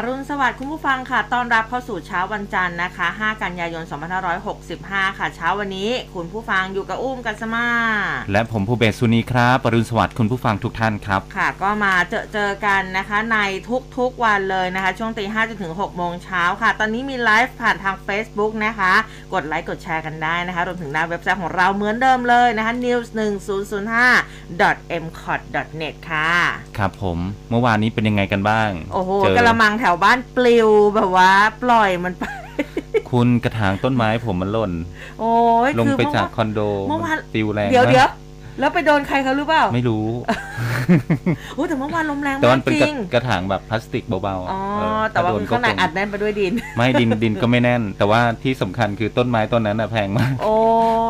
อรุณสวัสดิ์คุณผู้ฟังค่ะ ต้อนรับเข้าสู่เช้าวันจันทร์นะคะ 5 กันยายน 2565 ค่ะ เช้าวันนี้คุณผู้ฟังอยู่กับอุ้มกัสมา และผมภูเบศสุนีครับอรุณสวัสดิ์คุณผู้ฟังทุกท่านครับ ค่ะ ก็มาเจอเจอกันนะคะในทุกๆวันเลยนะคะ ช่วงตีห้จนถึง6โมงเช้าค่ะ ตอนนี้มีไลฟ์ผ่านทาง Facebook นะคะ กดไลค์กดแชร์กันได้นะคะ รวมถึงหน้าเว็บไซต์ของเราเหมือนเดิมเลยนะคะ news 1 0 0 5 m c o t net ค่ะ ครับผม เมื่อวานนี้เป็นยังไงกันบ้าง โอ้โหเจอกระมังแถวบ้านปลิวแบบว่า ปล่อยมันไป คุณกระถางต้นไม้ผมมันหล่น โอ้ยลงคือไปเมื่อจากวาน คอนโดเมื่อวานนปิวแรงเดี๋ยวมากเดี๋ยว แล้วไปโดนใครเขาหรือเปล่า ไม่รู้ โอ้แต่เมื่อวานลมแรงแต่มามักนเป็นจกระริง กระถางแบบพลาสติกเบาๆอ๋อ เออแต่ว่าถ้โดคือข้างในก็คอัดแน่นไปด้วยดิน ไม่ดินดินก็ไม่แน่น แต่ว่าที่สำคัญคือต้นไม้ต้นนั้นอะแพงมาก โอ้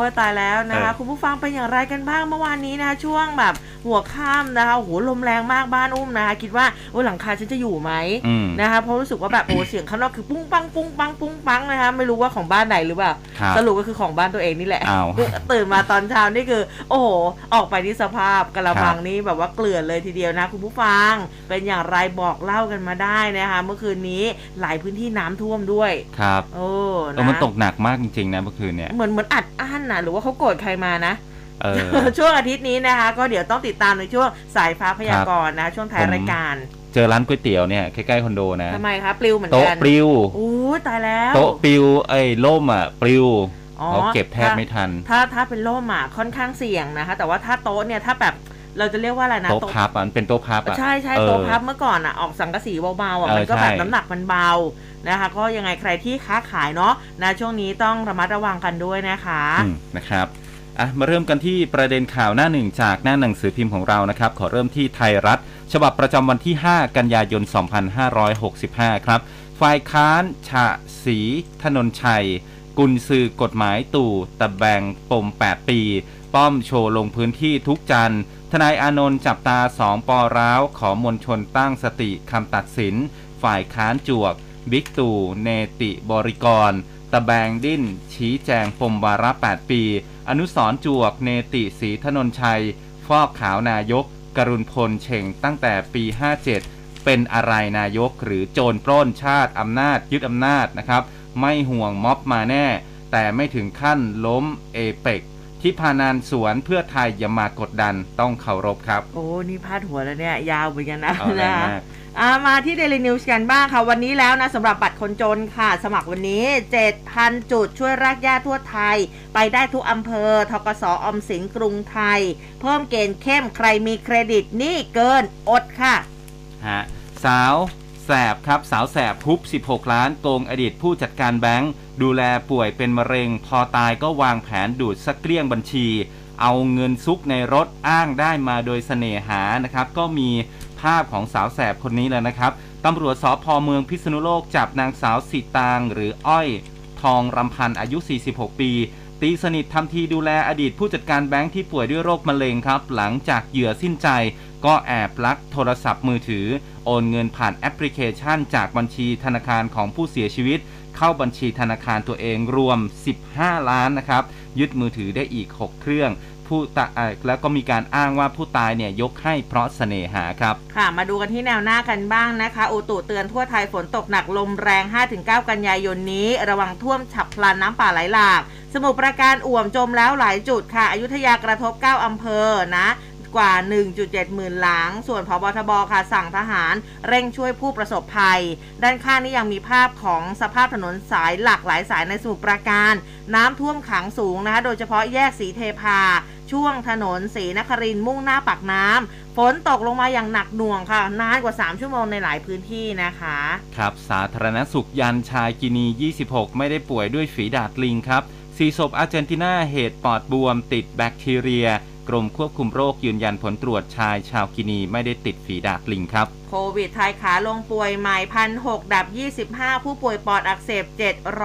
ยตายแล้วนะคะ เออ คุณผู้ฟังเป็นอย่างไรกันบ้างเมื่อวานนี้นะคะช่วงแบบหัวค่ำนะคะโอ้โหลมแรงมากบ้านอุ้มนะคะคิดว่าโอ้ยหลังคาฉันจะอยู่ไหมอืม นะคะเพราะรู้สึกว่าแบบโอ้เสียงข้างนอกคือปุ้งปังปุ้งปังปุ้งปังนะคะไม่รู้ว่าของบ้านไหนหรือเปล่าครับสรุปก็คือของบ้านตัวเองนี่แหละอ้าว ตื่นมาตอนเช้านี่คือ โอ้โหออกไปที่สภาพกระมังครับนี่แบบว่าเกลื่อนเลยทีเดียวนะคุณผู้ฟัง เป็นอย่างไรบอกเล่ากันมาได้นะคะเมื่อคืนนี้หลายพื้นที่น้ำท่วมด้วยครับโอ้เออนะมันตกหนักมากจริงๆนะเมื่อคืนเนี่ยเหมือนเหมือนอัดอั้นนะหรือว่าเขาโกรธใครมานะเออช่วงอาทิตย์นี้นะคะ ก็เดี๋ยวต้องติดตามในช่วงสายฟ้าพยากรณ์นะช่วงท้ายผมรายการเจอร้านก๋วยเตี๋ยวเนี่ยใกล้ๆคอนโดนะทำไมคะปลิวเหมือนโต๊ะกันปลิวโอ้ยตายแล้วโต๊ะปลิวไอ้ล่มอะปลิวอ๋อ เขาเก็บแทบถ้าไม่ทัน ถ้าถ้าเป็นร่มอะค่อนข้างเสี่ยงนะคะ แต่ว่าถ้าโต๊ะเนี่ยถ้าแบบเราจะเรียกว่าอะไรนะโต๊ะพับอะมันเป็นโต๊ะพับอะใช่ใช่เออโต๊ะพับเมื่อก่อนอะออกสังกะสีเบาๆอะเออมันก็แบบใช่น้ำหนักมันเบานะคะ ก็ยังไงใครที่ค้าขายเนาะนะช่วงนี้ต้องระมัดระวังกันด้วยนะคะอืมนะครับอะมาเริ่มกันที่ประเด็นข่าวหน้าหนึ่งจากหน้าหนังสือพิมพ์ของเรานะครับ ขอเริ่มที่ไทยรัฐ ฉบับประจำวันที่ 5 กันยายน 2565 ครับ ฝ่ายค้านฉะสี ถนนชัย กุลซือกฎหมายตู่ตะแบงปม 8 ปี ป้อมโชว์ลงพื้นที่ทุกจันทร์ทนายอานนท์จับตาสองปอร้าว ขอมวลชนตั้งสติคำตัดสิน ฝ่ายค้านจวก บิ๊กตู่เนติบริกร ตะแบงดิ้น ชี้แจงปมวาระ 8 ปี อนุสรจวก เนติศรีถนนชัย ฟอกขาวนายก กรุณพลเช่งตั้งแต่ปี 57 เป็นอะไรนายกหรือโจรปล้นชาติอำนาจยึดอำนาจนะครับ ไม่ห่วงม็อบมาแน่ แต่ไม่ถึงขั้นล้มเอเปกที่พานานสวนเพื่อไทยอย่ามากดดันต้องเคารพครับ โอ้นี่พาดหัวแล้วเนี่ย ยาวเหมือนกันนะเอาแรงนะมากอ่ามาที่ Daily News กันบ้างค่ะ วันนี้แล้วนะสำหรับบัตรคนจนค่ะ สมัครวันนี้ 7,000 จุดช่วยรากหญ้าทั่วไทย ไปได้ทุกอำเภอทกสออมสินกรุงไทย เพิ่มเกณฑ์เข้มใครมีเครดิตหนี่เกินอดค่ะ ฮะ สาว แสบครับสาวแสบทุบ 16 ล้านโกงอดีตผู้จัดการแบงค์ดูแลป่วยเป็นมะเร็ง พอตายก็วางแผนดูดสักเกลี้ยงบัญชี เอาเงินซุกในรถอ้างได้มาโดยเสน่หานะครับ ก็มีภาพของสาวแสบคนนี้แล้วนะครับตำรวจสพเมืองพิษณุโลกจับนางสาวสิตางหรืออ้อย ทองรำพันอายุ 46 ปี ตีสนิททำทีดูแลอดีตผู้จัดการแบงค์ที่ป่วยด้วยโรคมะเร็งครับ หลังจากเหยื่อสิ้นใจ ก็แอบลักโทรศัพท์มือถือ โอนเงินผ่านแอปพลิเคชัน จากบัญชีธนาคารของผู้เสียชีวิต เข้าบัญชีธนาคารตัวเองรวม 15 ล้านนะครับยึดมือถือได้อีก 6 เครื่อง ผู้ตายแล้วก็มีการอ้างว่าผู้ตายเนี่ยยกให้เพราะเสน่หาครับ ค่ะ มาดูกันที่แนวหน้ากันบ้างนะคะอุตุเตือนทั่วไทยฝนตกหนักลมแรง 5-9 กันยายนนี้ ระวังท่วมฉับพลันน้ำป่าไหลหลาก สมุทรปราการอ่วมจมแล้วหลายจุดค่ะอยุธยากระทบ 9 อำเภอนะ กว่า 1.7 หมื่นหลัง ส่วนพบทบค่ะสั่งทหารเร่งช่วยผู้ประสบภัย ด้านข้างนี้ยังมีภาพของสภาพถนนสายหลากหลายสายในสมุทรปราการ น้ำท่วมขังสูงนะคะโดยเฉพาะแยกสีเทพา ช่วงถนนศรีนครินมุ่งหน้าปากน้ำฝนตกลงมาอย่างหนักหน่วงค่ะ นานกว่า 3 ชั่วโมงในหลายพื้นที่นะคะ ครับ สาธารณสุขยันชายกินี 26 ไม่ได้ป่วยด้วยฝีดาดลิงครับสีศพอาร์เจนตินาเหตุปอดบวมติดแบคทีเรีย กรมควบคุมโรคยืนยันผลตรวจชายชาวกินีไม่ได้ติดฝีดาดลิงครับ โควิดไทยขาลงป่วยใหม่พันหดับ 25 ผู้ป่วยปอดอักเสบ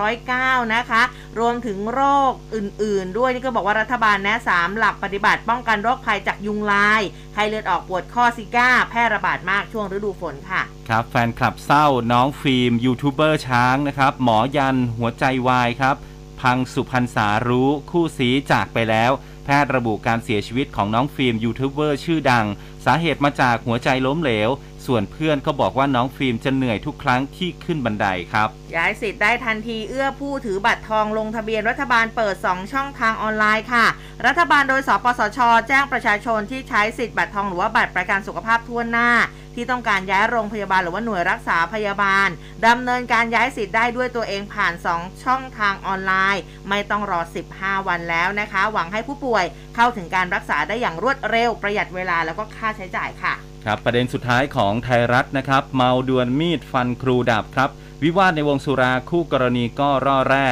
709 นะคะ รวมถึงโรคอื่น ๆ ด้วยนี่ก็บอกว่ารัฐบาลแนะ3หลักปฏิบัติป้องกันโรคภัยจากยุงลายไข้เลือดออกปวดข้อซิก้า แพร่ระบาดมากช่วงฤดูฝนค่ะ ครับแฟนคลับเศร้าน้องฟิล์มยูทูบเบอร์ช้างนะครับ หมอยันหัวใจวายครับ พังสุพรรณสารู้คู่สีจากไปแล้ว แพทย์ระบุการเสียชีวิตของน้องฟิล์มยูทูบเบอร์ชื่อดัง สาเหตุมาจากหัวใจล้มเหลว ส่วนเพื่อนก็บอกว่าน้องฟิล์มจะเหนื่อยทุกครั้งที่ขึ้นบันไดครับ ย้ายสิทธิ์ได้ทันทีเอื้อผู้ถือบัตรทองลงทะเบียนรัฐบาลเปิด 2 ช่องทางออนไลน์ค่ะ รัฐบาลโดยสปสช แจ้งประชาชนที่ใช้สิทธิ์บัตรทองหรือว่าบัตรประกันสุขภาพทั่วหน้า ที่ต้องการย้ายโรงพยาบาลหรือว่าหน่วยรักษาพยาบาลดำเนินการย้ายสิทธิ์ได้ด้วยตัวเองผ่าน 2 ช่องทางออนไลน์ ไม่ต้องรอ 15 วันแล้วนะคะ หวังให้ผู้ป่วยเข้าถึงการรักษาได้อย่างรวดเร็ว ประหยัดเวลาแล้วก็ค่าใช้จ่ายค่ะครับประเด็นสุดท้ายของไทยรัฐนะครับ เมาดวลมีดฟันครูดับครับ วิวาทในวงสุราคู่กรณีก็ร่อแร่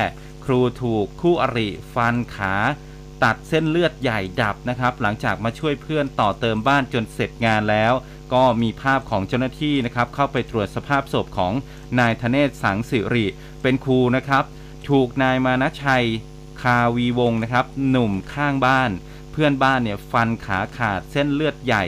ครูถูกคู่อริฟันขา ตัดเส้นเลือดใหญ่ดับนะครับ หลังจากมาช่วยเพื่อนต่อเติมบ้านจนเสร็จงานแล้ว ก็มีภาพของเจ้าหน้าที่นะครับเข้าไปตรวจสภาพศพของนายธเนศสังสิริ เป็นครูนะครับ ถูกนายมานะชัยคาวีวงศ์นะครับ หนุ่มข้างบ้าน เพื่อนบ้านเนี่ยฟันขาขาดเส้นเลือดใหญ่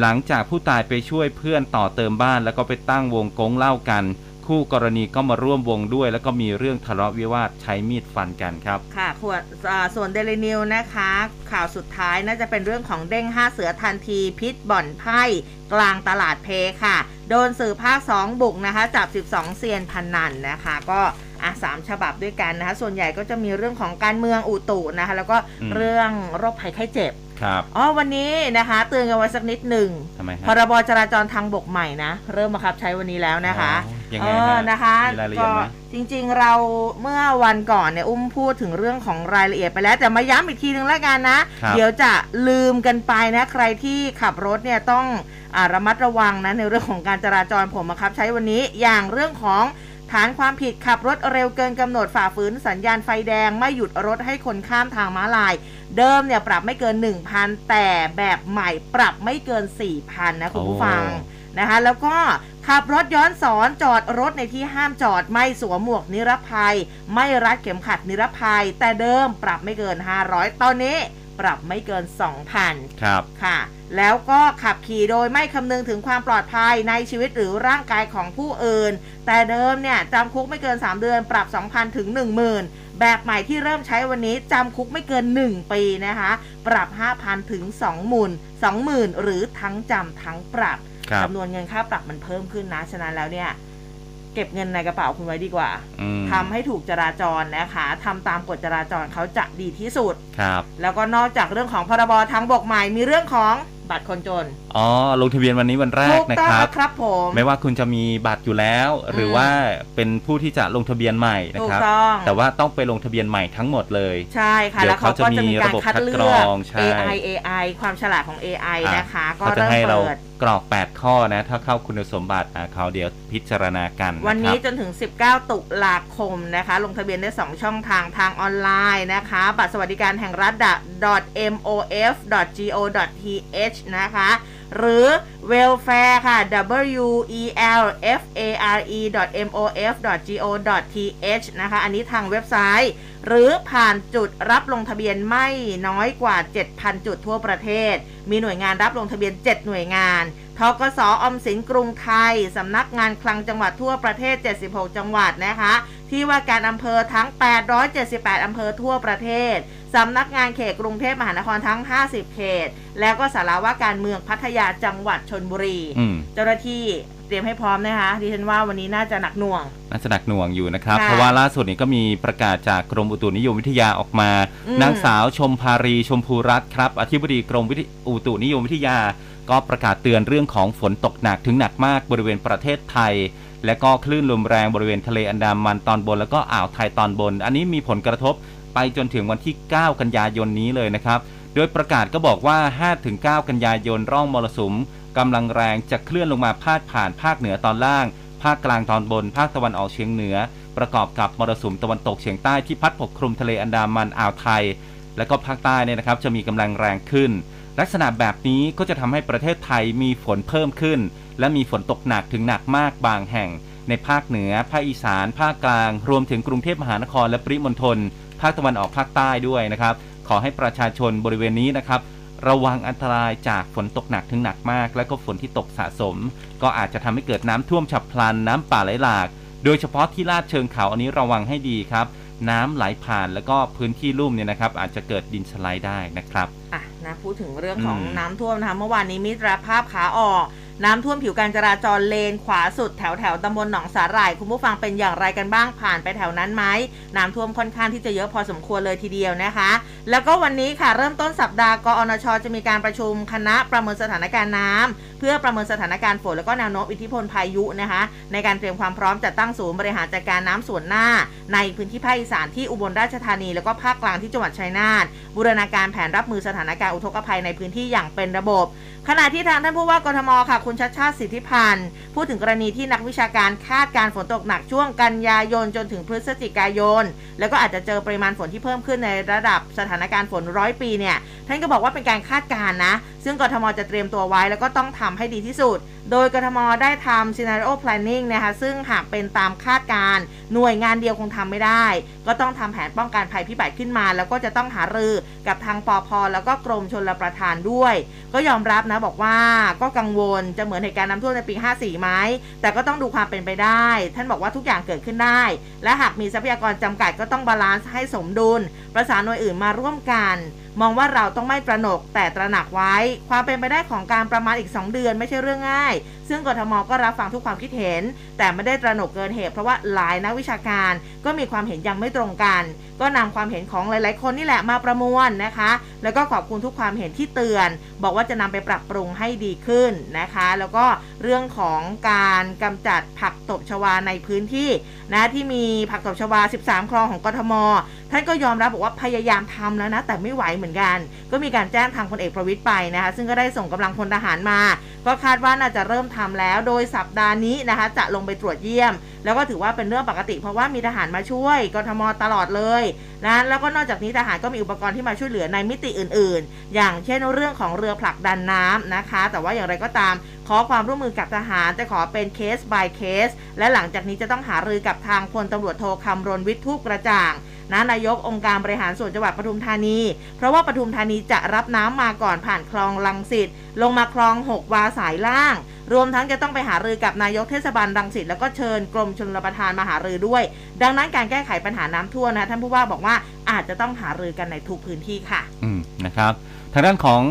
หลังจากผู้ตายไปช่วยเพื่อนต่อเติมบ้าน แล้วก็ไปตั้งวงกงเล่ากัน คู่กรณีก็มาร่วมวงด้วย แล้วก็มีเรื่องทะเลาะวิวาทใช้มีดฟันกันครับ ค่ะขวดอ่าส่วนเดลินิวนะคะ ข่าวสุดท้ายน่าจะเป็นเรื่องของเด้งห้าเสือทันที พิษบ่อนไพ่กลางตลาดเพค่ะ โดนสื่อภาค 2 บุกนะคะ จับ 12 เซียนพนันนะคะ ก็อะสามฉบับด้วยกันนะคะ ส่วนใหญ่ก็จะมีเรื่องของการเมืองอุตุนะคะ แล้วก็อืมเรื่องโรคภัยไข้เจ็บ ครับอ๋อวันนี้นะคะเตือนกันไว้สักนิดหนึ่งทำไมฮะพรบจราจรทางบกใหม่นะ เริ่มบังคับใช้วันนี้แล้วนะคะอ๋อยังเอไงอฮะนะคะมีรายละเอียดไหมจริงๆเราเมื่อวันก่อนเนี่ยอุ้มพูดถึงเรื่องของรายละเอียดไปแล้ว แต่มาย้ำอีกทีนึงแล้วกันนะครับเดี๋ยวจะลืมกันไปนะใครที่ขับรถเนี่ยต้องอาระมัดระวังนะในเรื่องของการจราจรผมบังคับใช้วันนี้อย่างเรื่องของ ฐานความผิดขับรถเร็วเกินกำหนดฝ่าฝืนสัญญาณไฟแดงไม่หยุดรถให้คนข้ามทางม้าลาย เดิมเนี่ยปรับไม่เกิน 1,000 แต่แบบใหม่ปรับไม่เกิน 4,000 นะคุณผู้ฟังนะคะแล้วก็ขับรถย้อนสอนจอดรถในที่ห้ามจอดไม่สวมหมวกนิรภัย ไม่รัดเข็มขัดนิรภัย แต่เดิมปรับไม่เกิน 500 ตอนนี้ ปรับไม่เกิน 2,000ครับค่ะ แล้วก็ขับขี่โดยไม่คำนึงถึงความปลอดภัยในชีวิตหรือร่างกายของผู้อื่น แต่เดิมเนี่ยจำคุกไม่เกิน 3 เดือนปรับ 2,000 ถึง 10,000 แบบใหม่ที่เริ่มใช้วันนี้จำคุกไม่เกิน 1 ปีนะคะ ปรับ 5,000 ถึง 20,000 20,000 หรือทั้งจำทั้งปรับครับจำนวนเงินค่าปรับมันเพิ่มขึ้นนะ ฉะนั้นแล้วเนี่ย เก็บเงินในกระเป๋าคุณไว้ดีกว่า อืมทำให้ถูกจราจรนะคะทำตามกฎจราจรเขาจะดีที่สุด ครับ แล้วก็นอกจากเรื่องของพรบทางบกใหม่มีเรื่องของ บัตรคนจน อ๋อ ลงทะเบียนวันนี้วันแรกถูกนะต้องครับ ครับผม ไม่ว่าคุณจะมีบัตรอยู่แล้ว หรือว่าเป็นผู้ที่จะลงทะเบียนใหม่นะถูกครับต้องแต่ว่าต้องไปลงทะเบียนใหม่ทั้งหมดเลย ใช่ค่ะเดี๋ยวแล้วเขาก็จะมีการเขาจะมีระบบคัดเลืคัดกรอกองใช่ AI AI ความฉลาดของ AI อะนะคะ ก็เขาจะเริ่มให้เราเปิดกรอก 8 ข้อนะ ถ้าเข้าคุณสมบัติอะเขาเดี๋ยวพิจารณากันนะวันนี้ครับจนถึง 19 ตุลาคมนะคะ ลงทะเบียนได้ 2 ช่องทางทางออนไลน์นะคะ บัตรสวัสดิการแห่งรัฐ .mof.go.th นะคะ หรือ welfare ค่ะ w e l f a r e mof go th นะคะ อันนี้ทางเว็บไซต์ หรือผ่านจุดรับลงทะเบียนไม่น้อยกว่า 7,000 จุดทั่วประเทศ มีหน่วยงานรับลงทะเบียน 7 หน่วยงานทกสออมสินกรุงไทย สำนักงานคลังจังหวัดทั่วประเทศ 76 จังหวัดนะคะ ที่ว่าการอำเภอทั้ง 878 อำเภอทั่วประเทศ สำนักงานเขตกรุงเทพมหานครทั้ง 50 เขต แล้วก็สาราว่าการเมืองพัทยาจังหวัดชนบุรีอืมเจ้าหน้าที่เตรียมให้พร้อมนะคะดิฉันว่าวันนี้น่าจะหนักหน่วง น่าจะหนักหน่วงอยู่นะครับค่ะเพราะว่าล่าสุดนี้ก็มีประกาศจากกรมอุตุนิยมวิทยาออกมาอืมนางสาวชมภารีชมพูรัตน์ครับ อธิบดีกรมวิทอุตุนิยมวิทยา ก็ประกาศเตือนเรื่องของฝนตกหนักถึงหนักมากบริเวณประเทศไทย และก็คลื่นลมแรงบริเวณทะเลอันดามันตอนบน แล้วก็อ่าวไทยตอนบน อันนี้มีผลกระทบ ไปจนถึงวันที่ 9 กันยายนนี้เลยนะครับ โดยประกาศก็บอกว่า 5-9 กันยายนร่องมรสุมกำลังแรงจะเคลื่อนลงมาพาดผ่านภาคเหนือตอนล่าง ภาคกลางตอนบน ภาคตะวันออกเฉียงเหนือ ประกอบกับมรสุมตะวันตกเฉียงใต้ที่พัดปกคลุมทะเลอันดามันอ่าวไทย และก็ภาคใต้เนี่ยนะครับ จะมีกำลังแรงขึ้น ลักษณะแบบนี้ก็จะทำให้ประเทศไทยมีฝนเพิ่มขึ้น และมีฝนตกหนักถึงหนักมากบางแห่ง ในภาคเหนือ ภาคอีสาน ภาคกลาง รวมถึงกรุงเทพมหานครและปริมณฑล ภาคตะวันออกภาคใต้ด้วยนะครับ ขอให้ประชาชนบริเวณนี้นะครับ ระวังอันตรายจากฝนตกหนักถึงหนักมาก และก็ฝนที่ตกสะสม ก็อาจจะทำให้เกิดน้ำท่วมฉับพลัน น้ำป่าไหลหลาก โดยเฉพาะที่ลาดเชิงเขาอันนี้ระวังให้ดีครับ น้ำไหลผ่านแล้วก็พื้นที่ลุ่มเนี่ยนะครับ อาจจะเกิดดินสไลด์ได้นะครับอะนะพูดถึงเรื่องของอืมน้ำท่วมนะคะเมื่อวานนี้มิตรภาพขาออก น้ำท่วมผิวการจราจรเลน ขวาสุดแถวแถวตำบลหนองสาหร่าย คุณผู้ฟังเป็นอย่างไรกันบ้างผ่านไปแถวนั้นไหมน้ำท่วมค่อนข้างที่จะเยอะพอสมควรเลยทีเดียวนะคะ แล้วก็วันนี้ค่ะเริ่มต้นสัปดาห์กอนชจะมีการประชุมคณะประเมินสถานการณ์น้ำเพื่อประเมินสถานการณ์ฝนแล้วก็แนวโน้มอิทธิพลพายุนะคะ ในการเตรียมความพร้อมจัดตั้งศูนย์บริหารจัดการน้ำส่วนหน้า ในพื้นที่ภาคอีสานที่อุบลราชธานี แล้วก็ภาคกลางที่จังหวัดชัยนาทบูรณาการแผนรับมือสถานการณ์อุทกภัยในพื้นที่อย่างเป็นระบบ ขณะที่ทางท่านผู้ว่ากทมค่ะคุณชัดชาติสิทธิพันธ์พูดถึงกรณีที่นักวิชาการคาดการฝนตกหนักช่วงกันยายนจนถึงพฤศจิกายน แล้วก็อาจจะเจอปริมาณฝนที่เพิ่มขึ้นในระดับสถานการณ์ฝนร้อยปีเนี่ยท่านก็บอกว่าเป็นการคาดการณ์นะ ซึ่งกทมจะเตรียมตัวไว้แล้วก็ต้องทำให้ดีที่สุด โดยกทมได้ทำ scenario planning นะคะซึ่งหากเป็นตามคาดการณ์หน่วยงานเดียวคงทำไม่ได้ ก็ต้องทำแผนป้องกันภัยพิบัติขึ้นมา แล้วก็จะต้องหารือกับทางปภแล้วก็กรมชลประทานด้วย ก็ยอมรับนะบอกว่าก็กังวลจะเหมือนเหตุการณ์น้ำท่วมในปี 54ไหมแต่ก็ต้องดูความเป็นไปได้ ท่านบอกว่าทุกอย่างเกิดขึ้นได้ และหากมีทรัพยากรจำกัดก็ต้อง balance ให้สมดุล ประสานหน่วยอื่นมาร่วมกัน มองว่าเราต้องไม่ตระหนกแต่ตระหนักไว้ ความเป็นไปได้ของการประมาณอีก 2 เดือนไม่ใช่เรื่องง่าย ซึ่งกทมก็รับฟังทุกความคิดเห็น แต่ไม่ได้ตระหนกเกินเหตุ เพราะว่าหลายนักวิชาการก็มีความเห็นยังไม่ตรงกัน ก็นำความเห็นของหลาย ๆ คนนี่แหละมาประมวลนะคะ แล้วก็ขอบคุณทุกความเห็นที่เตือน บอกว่าจะนำไปปรับปรุงให้ดีขึ้นนะคะ แล้วก็เรื่องของการกำจัดผักตบชวาในพื้นที่นะที่มีผักตบชวา 13 คลองของกทมท่านก็ยอมรับบอกว่าพยายามทำแล้วนะ แต่ไม่ไหวเหมือนกัน ก็มีการแจ้งทางพลเอกประวิตยไปนะคะซึ่งก็ได้ส่งกำลังพลทหารมา ก็คาดว่าน่าจะเริ่มทำแล้ว โดยสัปดาห์นี้นะคะ จะลงไปตรวจเยี่ยม แล้วก็ถือว่าเป็นเรื่องปกติ เพราะว่ามีทหารมาช่วยกทมตลอดเลยนะแล้วก็นอกจากนี้ทหารก็มีอุปกรณ์ที่มาช่วยเหลือในมิติอื่น ๆ อย่างเช่นเรื่องของเรือผลักดันน้ำนะคะ แต่ว่าอย่างไรก็ตาม ขอความร่วมมือกับทหารจะขอเป็นเคส by เคสและหลังจากนี้จะต้องหารือกับทางพลตำรวจโทคำรณวิทย์ทูปกระจ่าง นะนายกองค์การบริหารส่วนจังหวัดปทุมธานี เพราะว่าปทุมธานีจะรับน้ำมาก่อนผ่านคลองลังสิตลงมาคลอง 6 วาสายล่าง รวมทั้งจะต้องไปหารือกับนายกเทศบาลรังสิตแล้วก็เชิญกรมชลประทานมาหารือด้วย ดังนั้นการแก้ไขปัญหาน้ำท่วมนะท่านผู้ว่าบอกว่าอาจจะต้องหารือกันในทุกพื้นที่ค่ะ อืมนะครับทางด้านของ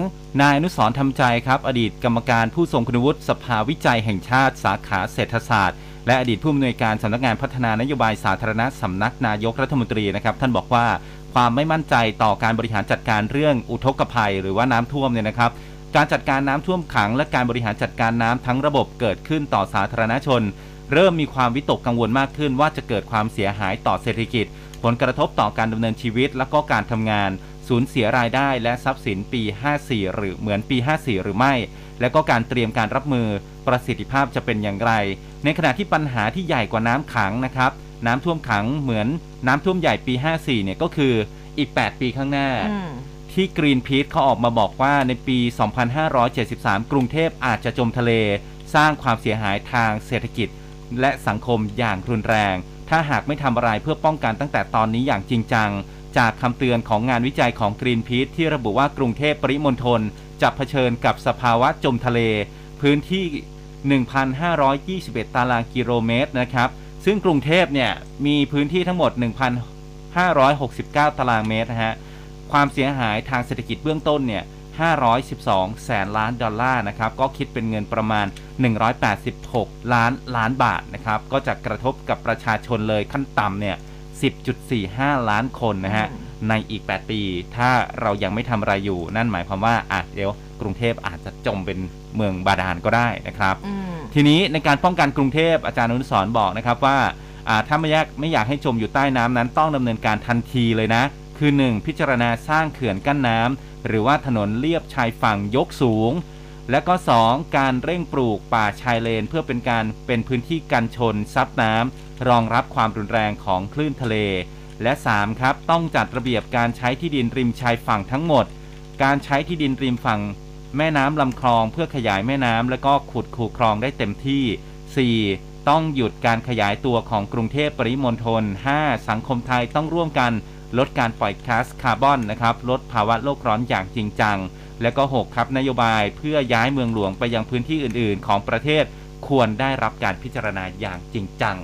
นายอนุสรณ์ทำใจครับ อดีตกรรมการผู้ทรงคุณวุฒิสภาวิจัยแห่งชาติสาขาเศรษฐศาสตร์ และอดีตผู้อำนวยการสำนักงานพัฒนานโยบายสาธารณะสำนักนายกรัฐมนตรีนะครับ ท่านบอกว่าความไม่มั่นใจต่อการบริหารจัดการเรื่องอุทกภัย หรือว่าน้ำท่วมเนี่ยนะครับ การจัดการน้ำท่วมขัง และการบริหารจัดการน้ำทั้งระบบเกิดขึ้นต่อสาธารณชน เริ่มมีความวิตกกังวลมากขึ้น ว่าจะเกิดความเสียหายต่อเศรษฐกิจ ผลกระทบต่อการดำเนินชีวิต และก็การทำงานสูญเสียรายได้และทรัพย์สินปี 54 หรือเหมือนปี 54 หรือไม่ และก็การเตรียมการรับมือ ประสิทธิภาพจะเป็นอย่างไร ในขณะที่ปัญหาที่ใหญ่กว่าน้ำขังนะครับ น้ำท่วมขังเหมือนน้ำท่วมใหญ่ปี 54 เนี่ยก็คืออีก 8 ปีข้างหน้าอืมที่กรีนพีทเขาออกมาบอกว่าในปี 2573 กรุงเทพอาจจะจมทะเล สร้างความเสียหายทางเศรษฐกิจ และสังคมอย่างรุนแรง ถ้าหากไม่ทำอะไรเพื่อป้องกันตั้งแต่ตอนนี้อย่างจริงจัง จากคำเตือนของงานวิจัยของกรีนพีทที่ระบุว่ากรุงเทพปริมณฑลจะเผชิญกับสภาวะจมทะเล พื้นที่ 1,521 ตารางกิโลเมตรนะครับ ซึ่งกรุงเทพเนี่ยมีพื้นที่ทั้งหมด 1,569 ตารางเมตรนะฮะ ความเสียหายทางเศรษฐกิจเบื้องต้นเนี่ย 512 แสนล้านดอลลาร์นะครับ ก็คิดเป็นเงินประมาณ 186 ล้านล้านบาทนะครับ ก็จะกระทบกับประชาชนเลยขั้นต่ำเนี่ย 10.45 ล้านคนนะฮะ ในอีก 8 ปี ถ้าเรายังไม่ทำอะไรอยู่ นั่นหมายความว่าอะเดี๋ยว กรุงเทพอาจจะจมเป็นเมืองบาดาลก็ได้นะครับอืมทีนี้ในการป้องกันกรุงเทพอาจารย์อนุสรณ์บอกนะครับว่าอ่าถ้าไม่อยากไม่อยากให้จมอยู่ใต้น้ำนั้นต้องดำเนินการทันทีเลยนะ คือ 1. พิจารณาสร้างเขื่อนกั้นน้ำหรือว่าถนนเลียบชายฝั่งยกสูง และก็ 2. การเร่งปลูกป่าชายเลน เพื่อเป็นการเป็นพื้นที่กันชนซับน้ำรองรับความรุนแรงของคลื่นทะเล และ 3. ครับต้องจัดระเบียบการใช้ที่ดินริมชายฝั่งทั้งหมด การใช้ที่ดินริมฝั่ง แม่น้ำลำคลองเพื่อขยายแม่น้ำและก็ขุดคูคลองได้เต็มที่ 4. ต้องหยุดการขยายตัวของกรุงเทพปริมณฑล 5. สังคมไทยต้องร่วมกันลดการปล่อยก๊าซคาร์บอนนะครับลดภาวะโลกร้อนอย่างจริงจัง และก็ 6 ครับนโยบายเพื่อย้ายเมืองหลวงไปยังพื้นที่อื่น ๆ ของประเทศควรได้รับการพิจารณาอย่างจริงจัง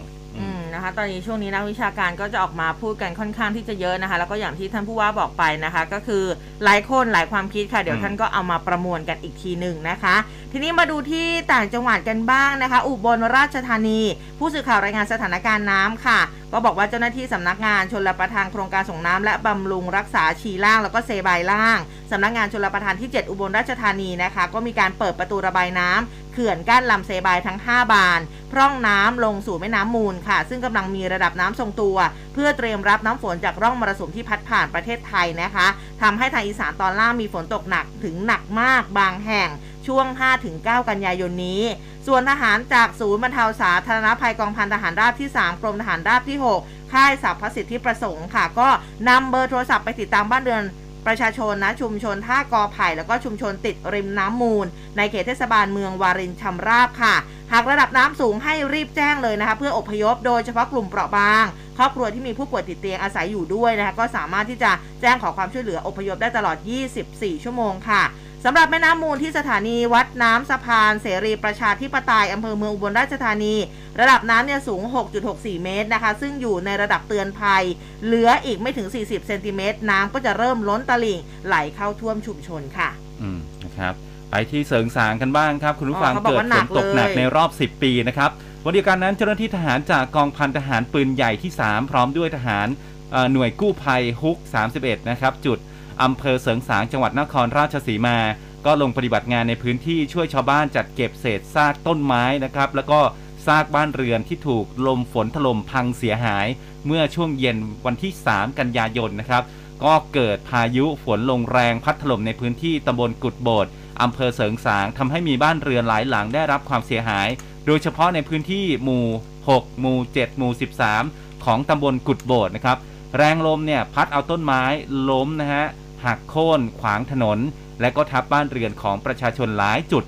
นะคะ ตอนนี้ช่วงนี้นักวิชาการก็จะออกมาพูดกันค่อนข้างที่จะเยอะนะคะ แล้วก็อย่างที่ท่านผู้ว่าบอกไปนะคะ ก็คือหลายคนหลายความคิดค่ะ เดี๋ยวอืมท่านก็เอามาประมวลกันอีกทีหนึ่งนะคะ ทีนี้มาดูที่ต่างจังหวัดกันบ้างนะคะ อุบลราชธานี ผู้สื่อข่าวรายงานสถานการณ์น้ำค่ะ ก็บอกว่าเจ้าหน้าที่สำนักงานชลประทานโครงการส่งน้ำและบำรุงรักษาชีล่าง แล้วก็เซบายล่างสำนักงานชลประทานที่ 7 อุบลราชธานีนะคะ ก็มีการเปิดประตูระบายน้ำเขื่อนกั้นลำเซบายทั้ง 5 บาน พร่องน้ำลงสู่แม่น้ำมูลค่ะ ซึ่งกำลังมีระดับน้ำทรงตัว เพื่อเตรียมรับน้ำฝนจากร่องมรสุมที่พัดผ่านประเทศไทยนะคะทำให้ทางอีสานตอนล่างมีฝนตกหนักถึงหนักมากบางแห่งช่วง 5-9 กันยายนนี้ ส่วนทหารจากศูนย์บรรเทาสาธารณภัยกองพันทหารราบที่ 3 กรมทหารราบที่ 6 ค่ายสัพพสิทธิประสงค์ค่ะ ก็นำเบอร์โทรศัพท์ไปติดตามบ้านเรือน ประชาชนนะชุมชนท่ากอไผ่แล้วก็ชุมชนติดริมน้ำมูล ในเขตเทศบาลเมืองวารินชำราบค่ะ หากระดับน้ำสูงให้รีบแจ้งเลยนะคะ เพื่ออพยพโดยเฉพาะกลุ่มเปราะบาง ครอบครัวที่มีผู้ป่วยติดเตียงอาศัยอยู่ด้วยนะคะก็สามารถที่จะแจ้งขอความช่วยเหลืออพยพได้ตลอด 24 ชั่วโมงค่ะ สำหรับแม่น้ำมูลที่สถานีวัดน้ำสะพานเสรีประชาธิปไตยอำเภอเมืองอุบลราชธานี ระดับน้ำเนี่ยสูง 6.64 เมตรนะคะ ซึ่งอยู่ในระดับเตือนภัย เหลืออีกไม่ถึง 40 เซนติเมตร น้ำก็จะเริ่มล้นตลิ่งไหลเข้าท่วมชุมชนค่ะ อืมนะครับไปที่เสริงสางกันบ้างครับ คุณผู้ฟังอ๋อเขาบอกเกิดว่าหนัฝกนตกหนักเลยในรอบ 10 ปีนะครับวันเดียวกันนั้นเจ้าหน้าที่ทหารจากกองพันทหารปืนใหญ่ที่ 3 พร้อมด้วยทหารเอ่อหน่วยกู้ภัยฮุก 31 นะครับจุด อำเภอเสริงสางจังหวัดนครราชสีมา ก็ลงปฏิบัติงานในพื้นที่ช่วยชาวบ้านจัดเก็บเศษซากต้นไม้นะครับ แล้วก็ซากบ้านเรือนที่ถูกลมฝนถล่มพังเสียหาย เมื่อช่วงเย็นวันที่ 3 กันยายนนะครับก็เกิดพายุฝนลงแรงพัดถล่มในพื้นที่ตำบลกุดโบดอำเภอเสริงสางทำให้มีบ้านเรือนหลายหลังได้รับความเสียหาย โดยเฉพาะในพื้นที่หมู่ 6 หมู่ 7 หมู่ 13 ของตำบลกุดโบดนะครับ แรงลมเนี่ยพัดเอาต้นไม้ล้มนะฮะ หักโค่นขวางถนน และก็ทับบ้านเรือนของประชาชนหลายจุด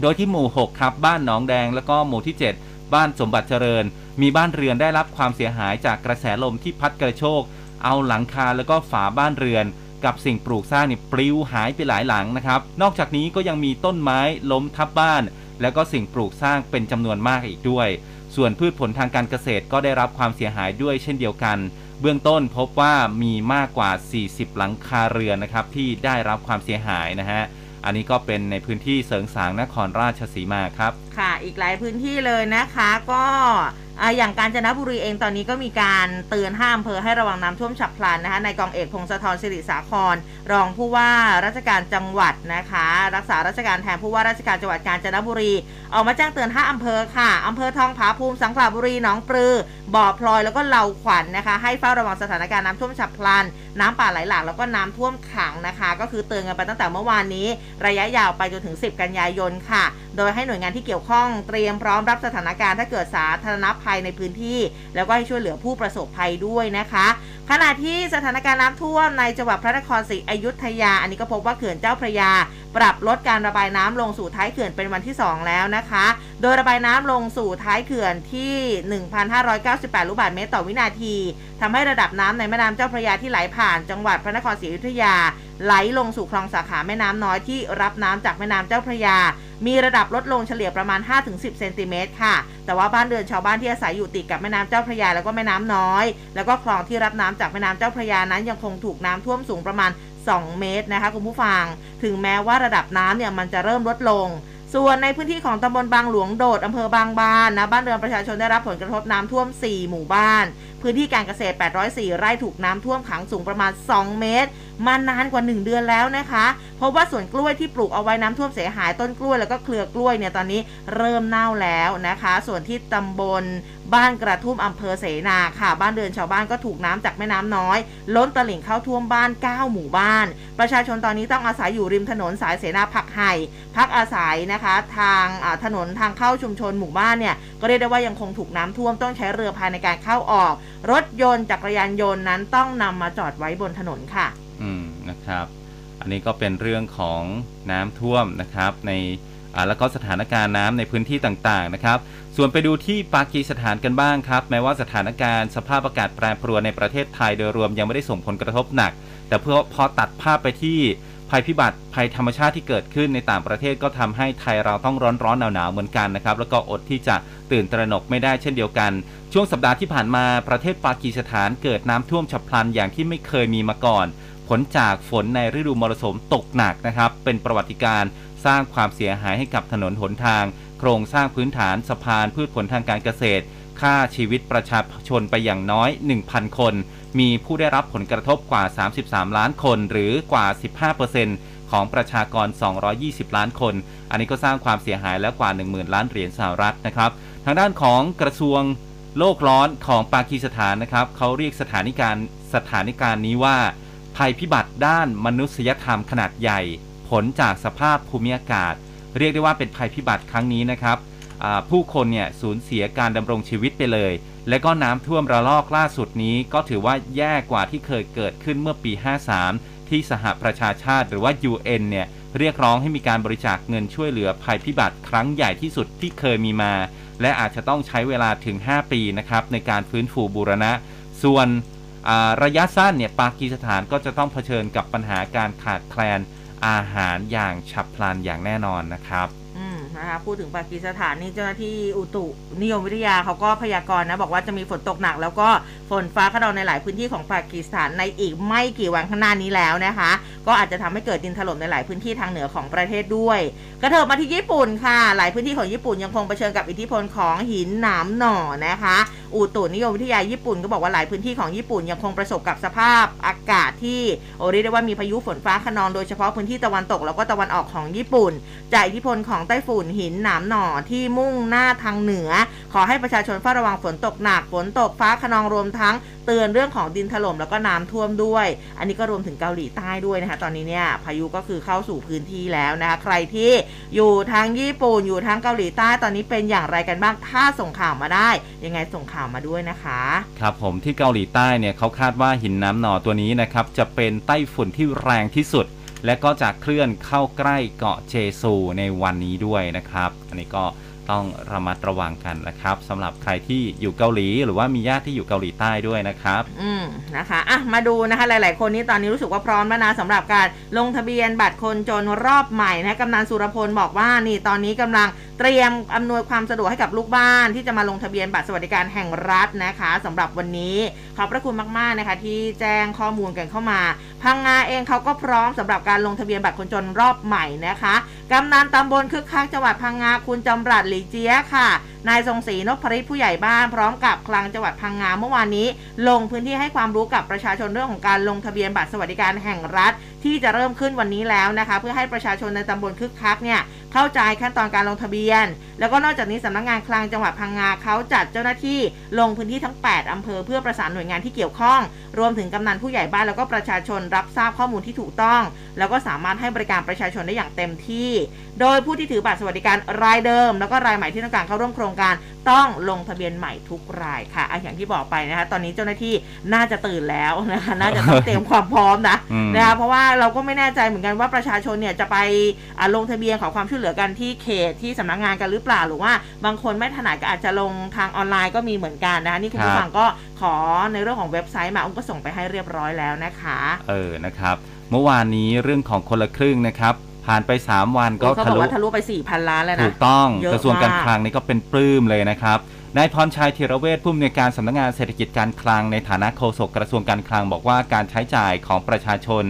โดยที่หมู่ 6 ครับ บ้านหนองแดง แล้วก็หมู่ที่ 7 บ้านสมบัติเจริญ มีบ้านเรือนได้รับความเสียหายจากกระแสลมที่พัดกระโชก เอาหลังคาแล้วก็ฝาบ้านเรือน กับสิ่งปลูกสร้างนี่ปลิวหายไปหลายหลังนะครับ นอกจากนี้ก็ยังมีต้นไม้ล้มทับบ้าน แล้วก็สิ่งปลูกสร้างเป็นจำนวนมากอีกด้วย ส่วนพืชผลทางการเกษตรก็ได้รับความเสียหายด้วยเช่นเดียวกัน เบื้องต้นพบว่ามีมากกว่า 40 หลังคาเรือนนะครับที่ได้รับความเสียหายนะฮะอันนี้ก็เป็นในพื้นที่เสริงสางนครราชสีมาครับ ค่ะ อีกหลายพื้นที่เลยนะคะก็ อ่าอย่างกาญจนบุรีเองตอนนี้ก็มีการเตือนห้าอำเภอให้ระวังน้ำท่วมฉับพลันนะคะในกองเอกพงศธรสิริสาคร รองผู้ว่าราชการจังหวัดนะคะ รักษาราชการแทนผู้ว่าราชการจังหวัดกาญจนบุรี ออกมาแจ้งเตือนห้าอำเภอค่ะอำเภอทองผาภูมิสังขละบุรีหนองปลือ บ่อพลอยแล้วก็เหล่าขวัญนนะคะ ให้เฝ้าระวังสถานการณ์น้ำท่วมฉับพลัน น้ำป่าไหลหลากแล้วก็น้ำท่วมขังนะคะ ก็คือเตือนกันไปตั้งแต่เมื่อวานนี้ ระยะยาวไปจนถึง 10 กันยายนค่ะ โดยให้หน่วยงานที่เกี่ยวข้องเตรียมพร้อมรับสถานการณ์ถ้าเกิดสาธารณภัยในพื้นที่ แล้วก็ให้ช่วยเหลือผู้ประสบภัยด้วยนะคะ ขณะที่สถานการณ์น้ำท่วมในจังหวัดพระนครศรีอยุธยา อันนี้ก็พบว่าเขื่อนเจ้าพระยาปรับลดการระบายน้ำลงสู่ท้ายเขื่อนเป็นวันที่ 2 แล้วนะคะ โดยระบายน้ำลงสู่ท้ายเขื่อนที่ 1,598 ลูกบาศก์เมตรต่อวินาทีทำให้ระดับน้ำในแม่น้ำเจ้าพระยาที่ไหลผ่านจังหวัดพระนครศรีอยุธยา ไหลลงสู่คลองสาขาแม่น้ำน้อยที่รับน้ำจากแม่น้ำเจ้าพระยา มีระดับลดลงเฉลี่ยประมาณ 5-10 เซนติเมตรค่ะ แต่ว่าบ้านเรือนชาวบ้านที่อาศัยอยู่ติดกับแม่น้ำเจ้าพระยาแล้วก็แม่น้ำน้อย แล้วก็คลองที่รับน้ำจากแม่น้ำเจ้าพระยานั้นยังคงถูกน้ำท่วมสูงประมาณ 2 เมตรนะคะคุณผู้ฟัง ถึงแม้ว่าระดับน้ำเนี่ยมันจะเริ่มลดลง ส่วนในพื้นที่ของตำบลบางหลวงโดดอำเภอบางบานนะบ้านเรือนประชาชนได้รับผลกระทบน้ำท่วม 4 หมู่บ้าน พื้นที่การเกษตร 804 ไร่ถูกน้ำท่วมขังสูงประมาณ 2 เมตร มานานกว่า 1 เดือนแล้วนะคะเพราะว่าสวนกล้วยที่ปลูกเอาไว้น้ำท่วมเสียหายต้นกล้วยแล้วก็เครือกล้วยเนี่ยตอนนี้เริ่มเน่าแล้วนะคะ ส่วนที่ตำบลบ้านกระทุ่มอำเภอเสนาค่ะ บ้านเรือนชาวบ้านก็ถูกน้ำจากแม่น้ำน้อย ล้นตลิ่งเข้าท่วมบ้าน 9 หมู่บ้าน ประชาชนตอนนี้ต้องอาศัยอยู่ริมถนนสายเสนาผักไห่พักอาศัยนะคะ ทางถนนทางเข้าชุมชนหมู่บ้านเนี่ยก็เรียกได้ว่ายังคงถูกน้ำท่วมต้องใช้เรือพายในการเข้าออกรถยนต์จักรยานยนต์นั้นต้องนำมาจอดไว้บนถนนค่ะ อืมนะครับ อันนี้ก็เป็นเรื่องของน้ำท่วมนะครับ ในอ่าแล้วก็สถานการณ์น้ำในพื้นที่ต่างๆนะครับ ส่วนไปดูที่ปากีสถานกันบ้างครับ แม้ว่าสถานการณ์สภาพอากาศแปรปรวนในประเทศไทยโดยรวมยังไม่ได้ส่งผลกระทบหนัก แต่เพื่อพอตัดภาพไปที่ ภัยพิบัติภัยธรรมชาติที่เกิดขึ้นในต่างประเทศก็ทำให้ไทยเราต้องร้อนร้อนหนาวหนาวๆเหมือนกันนะครับแล้วก็อดที่จะตื่นตระหนกไม่ได้เช่นเดียวกัน ช่วงสัปดาห์ที่ผ่านมาประเทศปากีสถานเกิดน้ำท่วมฉับพลันอย่างที่ไม่เคยมีมาก่อน ผลจากฝนในฤดูมรสุมตกหนักนะครับ เป็นประวัติการสร้างความเสียหายให้กับถนนหนทาง โครงสร้างพื้นฐานสะพานพืชผลทางการเกษตร ค่าชีวิตประชาชนไปอย่างน้อย 1,000 คน มีผู้ได้รับผลกระทบกว่า 33 ล้านคน หรือกว่า 15%ของประชากร 220 ล้านคน อันนี้ก็สร้างความเสียหายแล้วกว่า 10,000 ล้านเหรียญสหรัฐนะครับ ทางด้านของกระทรวงโลกร้อนของปากีสถานนะครับเขาเรียกสถานิการสถานิการนี้ว่า ภัยพิบัติด้านมนุษยธรรมขนาดใหญ่ ผลจากสภาพภูมิอากาศ เรียกได้ว่าเป็นภัยพิบัติครั้งนี้นะครับ ผู้คนเนี่ยสูญเสียการดำรงชีวิตไปเลย และก็น้ำท่วมระลอกล่าสุดนี้ ก็ถือว่าแย่กว่าที่เคยเกิดขึ้นเมื่อปี 53 ที่สหประชาชาติหรือว่า UN เนี่ยเรียกร้องให้มีการบริจาคเงินช่วยเหลือภัยพิบัติครั้งใหญ่ที่สุดที่เคยมีมา และอาจจะต้องใช้เวลาถึง 5 ปีนะครับในการฟื้นฟูบูรณะ ส่วนระยะสั้นเนี่ยปากีสถานก็จะต้องเผชิญกับปัญหาการขาดแคลนอาหารอย่างฉับพลันอย่างแน่นอนนะครับ นะคะพูดถึงปากีสถานนี่เจ้าหน้าที่อุตุนิยมวิทยาเขาก็พยากรณ์นะบอกว่าจะมีฝนตกหนัก แล้วก็ฝนฟ้าขนองในหลายพื้นที่ของปากีสถานในอีกไม่กี่วันข้างหน้านี้แล้วนะคะ ก็อาจจะทำให้เกิดดินถล่มในหลายพื้นที่ทางเหนือของประเทศด้วย กระเถิบมาที่ญี่ปุ่นค่ะ หลายพื้นที่ของญี่ปุ่นยังคงเผชิญกับอิทธิพลของหินหนามหน่อนะคะ อุตุนิยมวิทยาญี่ปุ่นก็บอกว่าหลายพื้นที่ของญี่ปุ่นยังคงประสบกับสภาพอากาศที่โอเรียกได้ว่ามีพายุฝนฟ้าขนองโดยเฉพาะพื้นที่ตะวันตกแล้วก็ตะวันออกของญี่ปุ่นจากอิทธิพลของไต้ฝุ่นหินหนามหน่อที่มุ่งหน้าทางเหนือ ขอให้ประชาชนเฝ้าระวังฝนตกหนักฝนตกฟ้าขนองรวมทั้งเตือนเรื่องของดินถล่มแล้วก็น้ำท่วมด้วย อันนี้ก็รวมถึงเกาหลีใต้ด้วยนะคะ ตอนนี้เนี่ยพายุก็คือเข้าสู่พื้นที่แล้วนะคะใครที่อยู่ทางญี่ปุ่นอยู่ทางเกาหลีใต้ตอนนี้เป็นอย่างไรกันบ้างถ้าส่งข่าวมาได้ ยังไงส่งข่าวมาด้วยนะคะ ครับผมที่เกาหลีใต้เนี่ยเขาคาดว่าหินน้ำหน่อตัวนี้นะครับจะเป็นไต้ฝุ่นที่แรงที่สุด และก็จะเคลื่อนเข้าใกล้เกาะเจซูในวันนี้ด้วยนะครับ อันนี้ก็ ต้องระมัดระวังกันนะครับสำหรับใครที่อยู่เกาหลี หรือว่ามีญาติที่อยู่เกาหลีใต้ด้วยนะครับ อืมนะคะอะมาดูนะคะหลาย ๆ คนนี้ตอนนี้รู้สึกว่าพร้อมแล้วนะสำหรับการลงทะเบียนบัตรคนจนรอบใหม่นะกำนันสุรพลบอกว่านี่ตอนนี้กำลังเตรียมอำนวยความสะดวกให้กับลูกบ้าน ที่จะมาลงทะเบียนบัตรสวัสดิการแห่งรัฐนะคะสำหรับวันนี้ขอบพระคุณมาก ๆ นะคะ ที่แจ้งข้อมูลกันเข้ามา พังงาเองเขาก็พร้อมสำหรับการลงทะเบียนบัตรคนจนรอบใหม่นะคะกำนันตำบลคึกคักจังหวัดพังงาคุณจำรัดหยเจียค่ะ นายทรงศรีนพพริตผู้ใหญ่บ้านพร้อมกับคลังจังหวัดพังงาเมื่อวานนี้ ลงพื้นที่ให้ความรู้กับประชาชนเรื่องของการลงทะเบียนบัตรสวัสดิการแห่งรัฐ ที่จะเริ่มขึ้นวันนี้แล้วนะคะ เพื่อให้ประชาชนในตำบลคึกคักเนี่ยเข้าใจขั้นตอนการลงทะเบียน แล้วก็นอกจากนี้สำนักงานคลังจังหวัดพังงาเขาจัดเจ้าหน้าที่ลงพื้นที่ทั้ง 8อำเภอเพื่อประสานหน่วยงานที่เกี่ยวข้อง รวมถึงกำนันผู้ใหญ่บ้านแล้วก็ประชาชนรับทราบข้อมูลที่ถูกต้อง แล้วก็สามารถให้บริการประชาชนได้อย่างเต็มที่ โดยผู้ที่ถือบัตรสวัสดิการรายเดิม แล้วก็รายใหม่ที่ต้องการเข้าร่วมโครงการต้องลงทะเบียนใหม่ทุกรายค่ะอะอย่างที่บอกไปนะคะ ตอนนี้เจ้าหน้าที่น่าจะตื่นแล้วนะคะ น่าจะต้องเตรียมความพร้อมนะอืมนะคะ เพราะว่าเราก็ไม่แน่ใจเหมือนกันว่าประชาชนเนี่ยจะไปอะลงทะเบียนขอความช่วยเหลือกันที่เขตที่สำนักงานกันหรือเปล่า หรือว่าบางคนไม่ถนัดก็อาจจะลงทางออนไลน์ก็มีเหมือนกันนะคะนี่คุณผู้ครับฟังก็ขอในเรื่องของเว็บไซต์มาอุ้มก็ส่งไปให้เรียบร้อยแล้วนะคะ เออ นะครับ เมื่อวานนี้เรื่องของคนละครึ่งนะครับ ผ่านไป 3 วันก็เขาทะบอกลุว่าทะลุไป4,000ล้านแล้วนะถูกต้องเยอะกระทรวงการมากคลังนี่ก็เป็นปลื้มเลยนะครับนายพรชัยธีรเวชผู้อำนวยการสำนักงานเศรษฐกิจการคลังในฐานะโฆษกกระทรวงการคลังบอกว่าการใช้จ่ายของประชาชน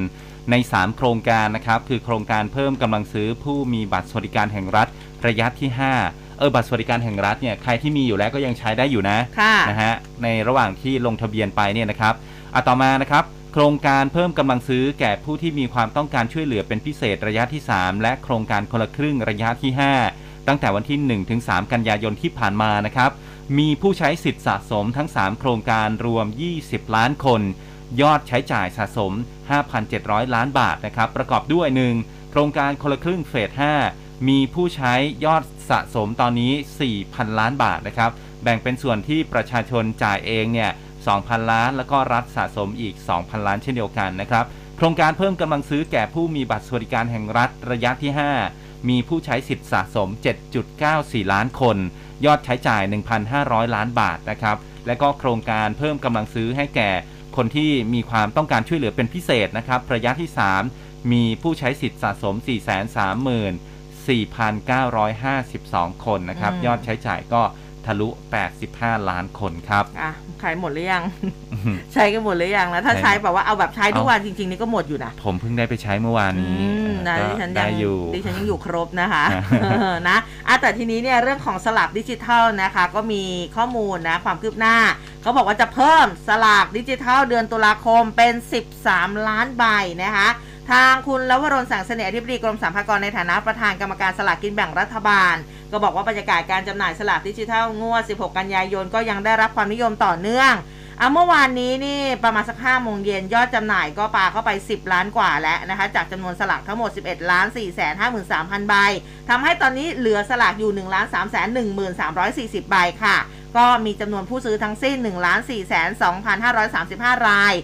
ใน 3 โครงการนะครับ คือโครงการเพิ่มกำลังซื้อผู้มีบัตรสวัสดิการแห่งรัฐระยะที่ 5 เออบัตรสวัสดิการแห่งรัฐเนี่ยใครที่มีอยู่แล้วก็ยังใช้ได้อยู่นะค่ะนะฮะในระหว่างที่ลงทะเบียนไปเนี่ยนะครับอะต่อมานะครับโครงการเพิ่มกำลังซื้อแก่ผู้ที่มีความต้องการช่วยเหลือเป็นพิเศษระยะที่ 3 และโครงการคนละครึ่งระยะที่ 5 ตั้งแต่วันที่1ถึง3กันยายนที่ผ่านมานะครับ มีผู้ใช้สิทธิ์สะสมทั้ง 3 โครงการรวม 20 ล้านคน ยอดใช้จ่ายสะสม 5,700 ล้านบาทนะครับ ประกอบด้วย 1 โครงการคนละครึ่งเฟส 5 มีผู้ใช้ยอดสะสมตอนนี้ 4,000 ล้านบาทนะครับ แบ่งเป็นส่วนที่ประชาชนจ่ายเองเนี่ย 2,000 ล้าน แล้วก็รัฐสะสมอีก 2,000 ล้านเช่นเดียวกันนะครับ โครงการเพิ่มกำลังซื้อแก่ผู้มีบัตรสวัสดิการแห่งรัฐระยะที่ 5 มีผู้ใช้สิทธิ์สะสม 7.94 ล้านคน ยอดใช้จ่าย 1,500 ล้านบาทนะครับ และก็โครงการเพิ่มกำลังซื้อให้แก่คนที่มีความต้องการช่วยเหลือเป็นพิเศษนะครับ ระยะที่ 3 มีผู้ใช้สิทธิ์สะสม 434,952 คนนะครับอืมยอดใช้จ่ายก็ทะลุ 85 ล้านคนครับอะ ขายหมดหรือยัง ใช้กันหมดหรือยังแล้วถ้าใช่ใช้แบบว่าเอาแบบใช้ทุกเอาวันจริงๆนี่ก็หมดอยู่นะผมเพิ่งได้ไปใช้เมื่อวานนี้อืมนะก็ดิฉันยัได้งอยู่ดิฉันยังอยู่ครบนะคะอ่าเออนะอะแต่ทีนี้เนี่ยเรื่องของสลากดิจิทัลนะคะ ก็มีข้อมูลนะความคืบหน้าเขาบอกว่าจะเพิ่มสลากดิจิทัลเดือนตุลาคมเป็น 13 ล้านใบนะคะ ทางคุณลวรนสังเสน่ห์อธิบดีกรมสรรพากรในฐานะประธานกรรมการสลากกินแบ่งรัฐบาล ก็บอกว่าบรรยากาศการจำหน่ายสลากดิจิทัลงวด 16 กันยายนก็ยังได้รับความนิยมต่อเนื่องเอะเมื่อวานนี้นี่ประมาณสัก5โมงเย็นยอดจำหน่ายก็ปาเข้าไป 10 ล้านกว่าแล้วนะคะ จากจำนวนสลากทั้งหมด 11 ล้าน 4 5 3 0 0 0 ใบทำให้ตอนนี้เหลือสลากอยู่1ล้าน3 1 3 4 0 ใบค่ะ ก็มีจำนวนผู้ซื้อทั้งสิ้น1ล้าน4 2 5 3 5 ราย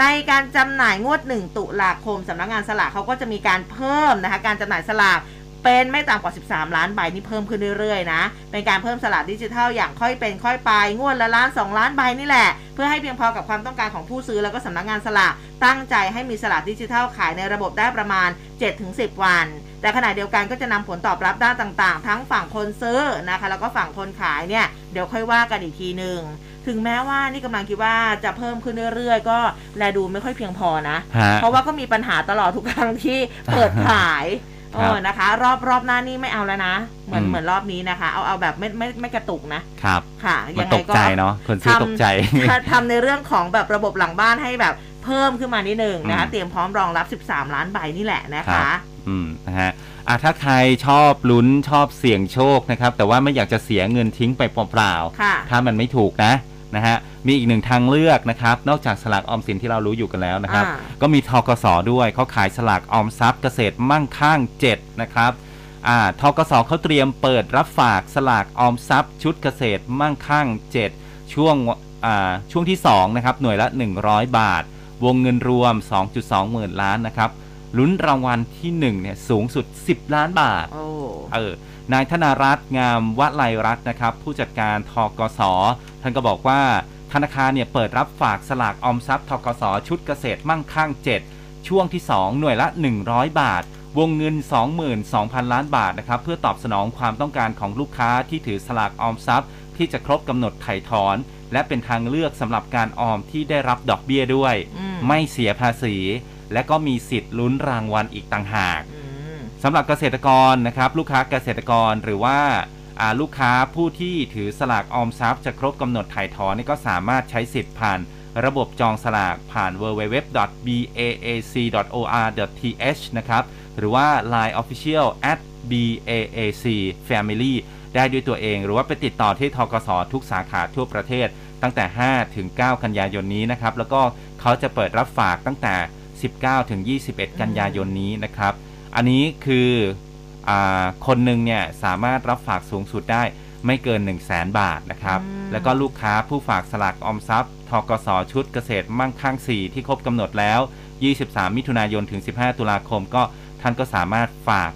ในการจำหน่ายงวด 1 ตุลาคมสำนักงานสลากเขาก็จะมีการเพิ่มนะคะการจำหน่ายสลาก เป็นไม่ต่ำกว่า 13 ล้านใบนี่เพิ่มขึ้นเรื่อยๆนะ เป็นการเพิ่มสลากดิจิทัลอย่างค่อยเป็นค่อยไป งวดละล้าน 2 ล้านใบนี่แหละ เพื่อให้เพียงพอกับความต้องการของผู้ซื้อแล้วก็สำนักงานสลากตั้งใจให้มีสลากดิจิทัลขายในระบบได้ประมาณ 7-10 วัน แต่ขณะเดียวกันก็จะนำผลตอบรับด้านต่างๆ ทั้งฝั่งคนซื้อนะคะ แล้วก็ฝั่งคนขายเนี่ยเดี๋ยวค่อยว่ากันอีกทีหนึ่งถึงแม้ว่านี่กำลังคิดว่าจะเพิ่มขึ้นเรื่อยๆ ก็แลดูไม่ค่อยเพียงพอนะฮะเพราะว่าก็มีปัญหาตลอดทุกครั้งที่เปิดขายค เอรับอนะคะ รอบรอบหน้านี่ไม่เอาแล้วนะ เหมือนอืมเหมือนรอบนี้นะคะ เอาเอาแบบไม่ไม่ไม่กระตุกนะครับค่ะมัยันงไงตกก็ใจเนาะคนซื้อตกใจทำทำในเรื่องของแบบระบบหลังบ้านให้แบบเพิ่มขึ้นมานิดหนึ่งนะคะอืมเตรียมพร้อมรองรับ 13 ล้านใบนี่แหละนะครัคะบอืมนะฮะอะถ้าใครชอบลุ้นชอบเสี่ยงโชคนะครับ แต่ว่าไม่อยากจะเสียเงินทิ้งไปเปล่าค่ะๆถ้ามันไม่ถูกนะ นะฮะมีอีกหนึ่งทางเลือกนะครับนอกจากสลากออมสินที่เรารู้อยู่กันแล้วนะครับ อ่า ก็มีทกสด้วยเขาขายสลากออมทรัพย์เกษตรมั่งคั่ง7นะครับอ่าทกสเขาเตรียมเปิดรับฝากสลากออมทรัพย์ ชุดเกษตรมั่งคั่ง 7 ช่วงอ่าช่วงที่2นะครับหน่วยละ 100 บาท วงเงินรวม 2.2 หมื่นล้านนะครับลุ้นรางวัลที่1เนี่ยสูงสุด 10 ล้านบาท โอ้ เออ นายธนารัตน์งามวลัยรัตน์นะครับ ผู้จัดการทกสท่านก็บอกว่าธนาคารเนี่ยเปิดรับฝากสลากออมทรัพย์ทกสชุดเกษตรมั่งคั่ง 7 ช่วงที่ 2 หน่วยละ 100 บาท วงเงิน 22,000 ล้านบาทนะครับเพื่อตอบสนองความต้องการของลูกค้าที่ถือสลากออมทรัพย์ ที่จะครบกำหนดไถ่ถอน และเป็นทางเลือกสำหรับการออมที่ได้รับดอกเบี้ยด้วยอืมไม่เสียภาษี และก็มีสิทธิ์ลุ้นรางวัลอีกต่างหากอืม สำหรับเกษตรกรนะครับ ลูกค้าเกษตรกรหรือว่าลูกค้าผู้ที่ถือสลากออมทรัพย์จะครบกำหนดถ่ายถอนนี่ก็สามารถใช้สิทธิ์ผ่านระบบจองสลากผ่าน www.baac.or.th นะครับ หรือว่า Line Official at baac family ได้ด้วยตัวเอง หรือว่าไปติดต่อที่ทกสทุกสาขาทั่วประเทศ ตั้งแต่ 5 ถึง 9 กันยายนนี้นะครับ แล้วก็เขาจะเปิดรับฝากตั้งแต่ 19 ถึง 21 กันยายนนี้นะครับ อันนี้คืออาคนหนึ่งเนี่ยสามารถรับฝากสูงสุดได้ไม่เกิน 1 0 0 0 0แบาทนะครับอืมแล้วก็ลูกค้าผู้ฝากสลากออมทรัพย์ทกสชุดเกษตรมั่งคั่ง 4 ที่ครบกำหนดแล้ว 23 มิถุนายนถึง 15 ตุลาคมก็ท่านก็สามารถฝาก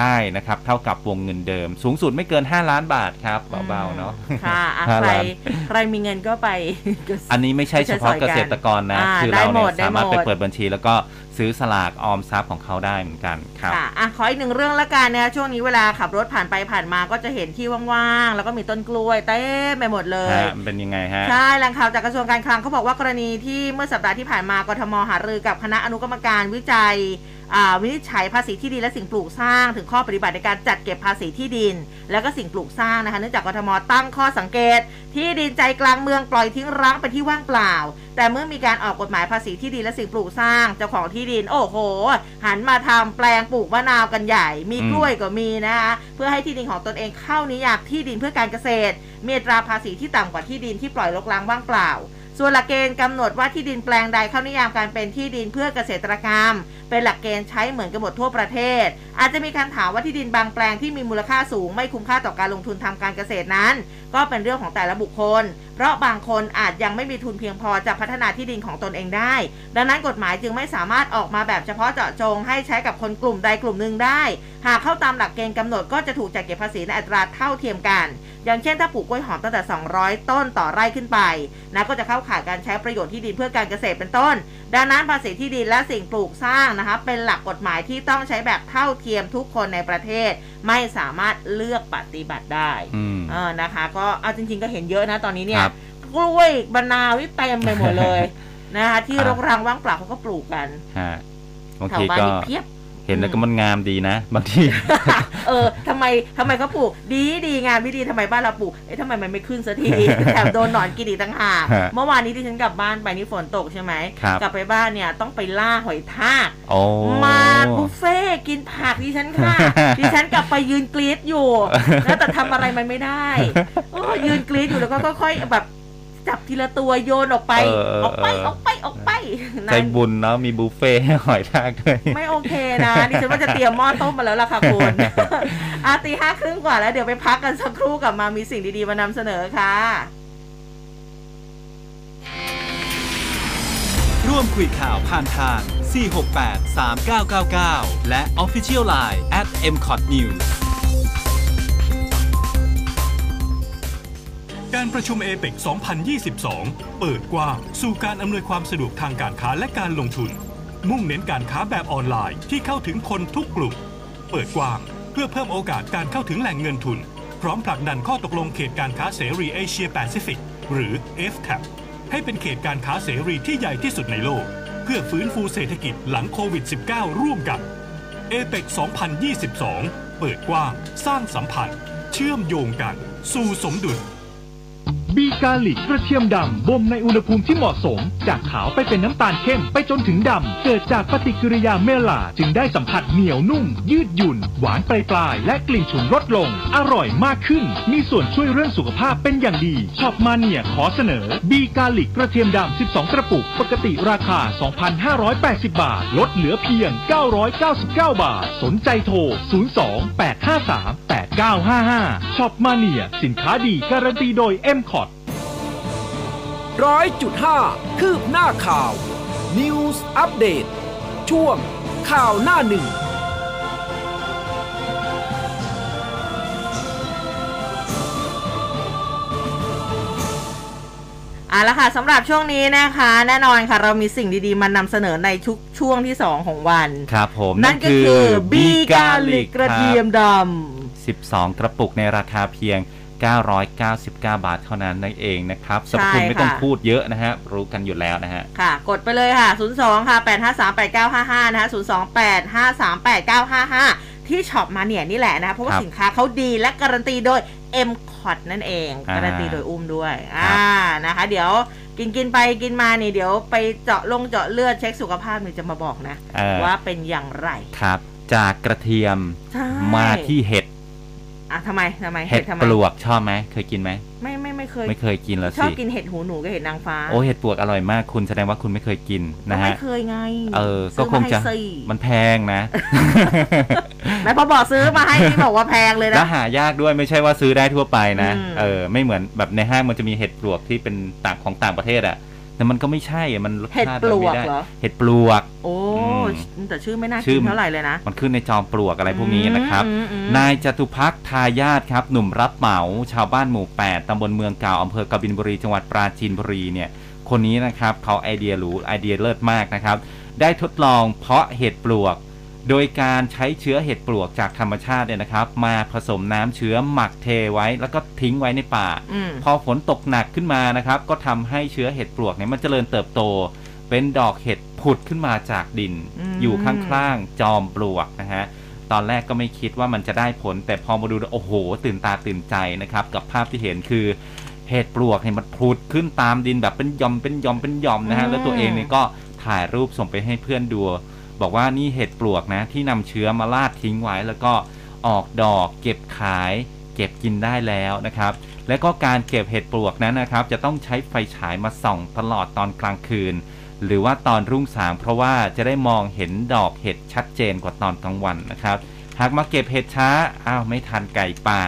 ได้นะครับ เท่ากับวงเงินเดิม สูงสุดไม่เกิน 5 ล้านบาทครับเบาๆเนาะค่ะอะห้าใครล้านใครมีเงินก็ไป อันนี้ไม่ใช่เฉพาะเกษตรกรนะอ่าคือได้เราหมเนี่ยดได้สามารถหมไปดเปิดบัญชี แล้วก็ซื้อสลากออมทรัพย์ของเขาได้เหมือนกันครับค่ะอะขออีกหนึ่งเรื่องละกันนะช่วงนี้เวลาขับรถผ่านไปผ่านมาก็จะเห็นที่ว่างๆ แล้วก็มีต้นกล้วยเต็มไปหมดเลยฮะมันเป็นยังไงฮะ ใช่แหล่งข่าวจากกระทรวงการคลังเขาบอกว่ากรณีที่เมื่อสัปดาห์ที่ผ่านมากทมหารือกับคณะอนุกรรมการวิจัยอ่า วินิจฉัยภาษีที่ดินและสิ่งปลูกสร้าง ถึงข้อปฏิบัติในการจัดเก็บภาษีที่ดิน แล้วก็สิ่งปลูกสร้างนะคะเนื่องจากกทมตั้งข้อสังเกต ที่ดินใจกลางเมืองปล่อยทิ้งร้างเป็นที่ว่างเปล่า แต่เมื่อมีการออกกฎหมายภาษีที่ดินและสิ่งปลูกสร้างเจ้าของที่ดิน โอ้โห หันมาทำแปลงปลูกมะนาวกันใหญ่ มีกล้วยก็มีนะคะเพื่อให้ที่ดินของตนเองเข้านิยามที่ดินเพื่อการเกษตรมีตราภาษีที่ต่ำกว่าที่ดินที่ปล่อยรกร้างว่างเปล่า ส่วนหลักเกณฑ์กำหนดว่าที่ดินแปลงใดเข้านิยามการเป็นที่ดินเพื่อเกษตรกรรม เป็นหลักเกณฑ์ใช้เหมือนกันหมดทั่วประเทศ อาจจะมีการถามว่าที่ดินบางแปลงที่มีมูลค่าสูง ไม่คุ้มค่าต่อการลงทุนทำการเกษตรนั้น ก็เป็นเรื่องของแต่ละบุคคล เพราะบางคนอาจยังไม่มีทุนเพียงพอจะพัฒนาที่ดินของตนเองได้ ดังนั้นกฎหมายจึงไม่สามารถออกมาแบบเฉพาะเจาะจงให้ใช้กับคนกลุ่มใดกลุ่มหนึ่งได้ หากเข้าตามหลักเกณฑ์กำหนดก็จะถูกจัดเก็บภาษีในอัตราเท่าเทียมกัน อย่างเช่นถ้าปลูกกล้วยหอมตั้งแต่ 200 ต้นต่อไร่ขึ้นไปนะก็จะเข้าข่ายการใช้ประโยชน์ที่ดินเพื่อการเกษตรเป็นต้น ดังนั้นภาษีที่ดินและสิ่งปลูกสร้างนะคะเป็นหลักกฎหมายที่ต้องใช้แบบเท่าเทียมทุกคนในประเทศ ไม่สามารถเลือกปฏิบัติได้อืมเออนะคะ ก็เอาจริง ๆ ก็เห็นเยอะนะตอนนี้เนี่ยครับกล้วยบรรนาวนี่เต็มไปหมดเลยนะคะที่ครับรกรังว่างเปล่าเขาก็ปลูกกันฮะบางแถวทีบ้านก็นี่เพียบ เห็นแล้วก็มันงามดีนะบางทีเออทำไมทำไมเขาปลูก ดีดีงานไม่ดีทำไมบ้านเราปลูกเอ๊ะทำไมมันไม่ขึ้นสักทีแถมโดนหนอนกินอีกต่างหากฮะเมื่อวานนี้ที่ฉันกลับบ้านไปนี่ฝนตกใช่ไหมครับกลับไปบ้านเนี่ยต้องไปล่าหอยทากโอ้มาบุฟเฟ่ต์กินผักดิฉันค่ะดิฉันกลับไปยืนกรี๊ดอยู่แล้วแต่ทำอะไรมันไม่ได้เออยืนกรี๊ดอยู่แล้วก็ค่อยๆแบบ จับทีละตัวโยนออกไป เออเออ ออกไปเออออกไปออกไปใจนั่นบุญเนาะมีบุฟเฟ่ต์ให้หอยทากด้วย ไม่โอเคนะดิฉันว่าจะเตรียมหม้อต้มมาแล้วล่ะค่ะคุณ อาตีห้าครึ่งกว่าแล้วเดี๋ยวไปพักกันสักครู่กลับมามีสิ่งดีๆมานำเสนอค่ะ ร่วมคุยข่าวผ่านทาง 468 3999 และ Official Line at m c o t News การประชุมเอเปก2022 เปิดกว้างสู่การอำนวยความสะดวกทางการค้าและการลงทุน มุ่งเน้นการค้าแบบออนไลน์ที่เข้าถึงคนทุกกลุ่ม เปิดกว้างเพื่อเพิ่มโอกาสการเข้าถึงแหล่งเงินทุน พร้อมผลักดันข้อตกลงเขตการค้าเสรีเอเชียแปซิฟิกหรือ FTAP ให้เป็นเขตการค้าเสรีที่ใหญ่ที่สุดในโลก เพื่อฟื้นฟูเศรษฐกิจหลังโควิด -19 ร่วมกันเอเปก2022 เปิดกว้าง สร้างสัมพันธ์ เชื่อมโยงกัน สู่สมดุล บีกาลิกกระเทียมดำบ่มในอุณหภูมิที่เหมาะสม จากขาวไปเป็นน้ำตาลเข้มไปจนถึงดำ เกิดจากปฏิกิริยาเมลาจึงได้สัมผัสเหนียวนุ่ม ยืดหยุ่น หวานปลายปลายและกลิ่นฉุนลดลง อร่อยมากขึ้น มีส่วนช่วยเรื่องสุขภาพเป็นอย่างดีช็อปมาเนียขอเสนอบีกาลิกกระเทียมดำ 12 กระปุก ปกติราคา 2,580 บาท ลดเหลือเพียง 999 บาท สนใจโทร 02-853-8955ช็อปมาเนียสินค้าดีการันตีโดย m c o t ร้อยจุดห้าคืบหน้าข่าว News อัปเดตช่วงข่าวหน้าหนึ่งเอาละค่ะสำหรับช่วงนี้นะคะ แน่นอนค่ะ เรามีสิ่งดีๆ มานำเสนอในทุกช่วงที่ 2 ของวัน ครับผม นั่นก็คือบีกาลิกกระเทียมด12 กระปุกในราคาเพียง 999 บาทเท่านั้นนั่นเองนะครับสรรพคุณไม่ต้องพูดเยอะนะฮะรู้กันอยู่แล้วนะฮะำค่ะ กดไปเลยค่ะ 02 ค่ะ 853 8955 นะคะ02 853 8955 ที่ช็อปมาเนี่ยนี่แหละนะคะเพราะว่าครับสินค้าเขาดีและการันตีโดย m c o t นั่นเองอ่าการันตีโดยอุ้มด้วยครัอ่าบนะคะ เดี๋ยวกินกินไปกินมานี่เดี๋ยวไปเจาะลงเจาะเลือดเช็คสุขภาพนี่จะมาบอกนะเออว่าเป็นอย่างไรครับ จากกระเทียมใช่มาที่เห็ด อะทำไมทำไมเห็ดทำไมปลวกชอบไหมเคยกินไหมไม่ไม่ไม่เคย ไม่เคยกินแล้วชอบสิกินเห็ดหูหนูกับเห็ดนางฟ้า โอ้เห็ดปลวกอร่อยมากคุณแสดงว่าคุณไม่เคยกินก็นะไม่ฮะเคยไง เออ ก็ซื้คงจะมาให้สิมันแพงนะแม่พอบอกซื้อมาให้นี่บอกว่าแพงเลยแล้วนะหายากด้วยไม่ใช่ว่าซื้อได้ทั่วไปนะอืมเออ ไม่เหมือนแบบในห้างมันจะมีเห็ดปลวกที่เป็นต่างของต่างประเทศอะ แต่มันก็ไม่ใช่อะมันรสเห็ดชาติปลมันวไม่กได้เหรอ เห็ดปลวก โอ้อืม แต่ชื่อไม่น่าชื่กิอนเท่าไหร่เลยนะ มันขึ้นในจอมปลวกอะไรพวกนี้นะครับอืมอืม นายจตุพักษ์ทายาทครับ หนุ่มรับเหมา ชาวบ้านหมู่ 8ตำบลเมืองเก่าอำเภอกบินบุรี จังหวัดปราจีนบุรีเนี่ย คนนี้นะครับเขาไอเดียหรูไอเดียเลิศมากนะครับ ได้ทดลองเพาะเห็ดปลวก โดยการใช้เชื้อเห็ดปลวกจากธรรมชาติเนี่ยนะครับ มาผสมน้ำเชื้อหมักเทไว้ แล้วก็ทิ้งไว้ในป่าอืมพอฝนตกหนักขึ้นมานะครับ ก็ทำให้เชื้อเห็ดปลวกเนี่ยมันเจริญเติบโต เป็นดอกเห็ดผุดขึ้นมาจากดินอืมอยู่ข้างๆจอมปลวกนะฮะตอนแรกก็ไม่คิดว่ามันจะได้ผล แต่พอมาดูแล้วโอ้โห ตื่นตาตื่นใจนะครับกับภาพที่เห็นคือเห็ดปลวกเนี่ยมันผุดขึ้นตามดินแบบเป็นหยอมเป็นหยอมเป็นหยอมนะฮะอืมแล้วตัวเองเนี่ยก็ถ่ายรูปส่งไปให้เพื่อนดู บอกว่านี่เห็ดปลวกนะที่นำเชื้อมาลาดทิ้งไว้แล้วก็ออกดอกเก็บขาย เก็บกินได้แล้วนะครับ และก็การเก็บเห็ดปลวกนั้นนะครับ จะต้องใช้ไฟฉายมาส่องตลอดตอนกลางคืน หรือว่าตอนรุ่งสางเพราะว่าจะได้มองเห็นดอกเห็ดชัดเจนกว่าตอนกลางวันนะครับ หากมาเก็บเห็ดช้าอ้าวไม่ทันไก่ป่า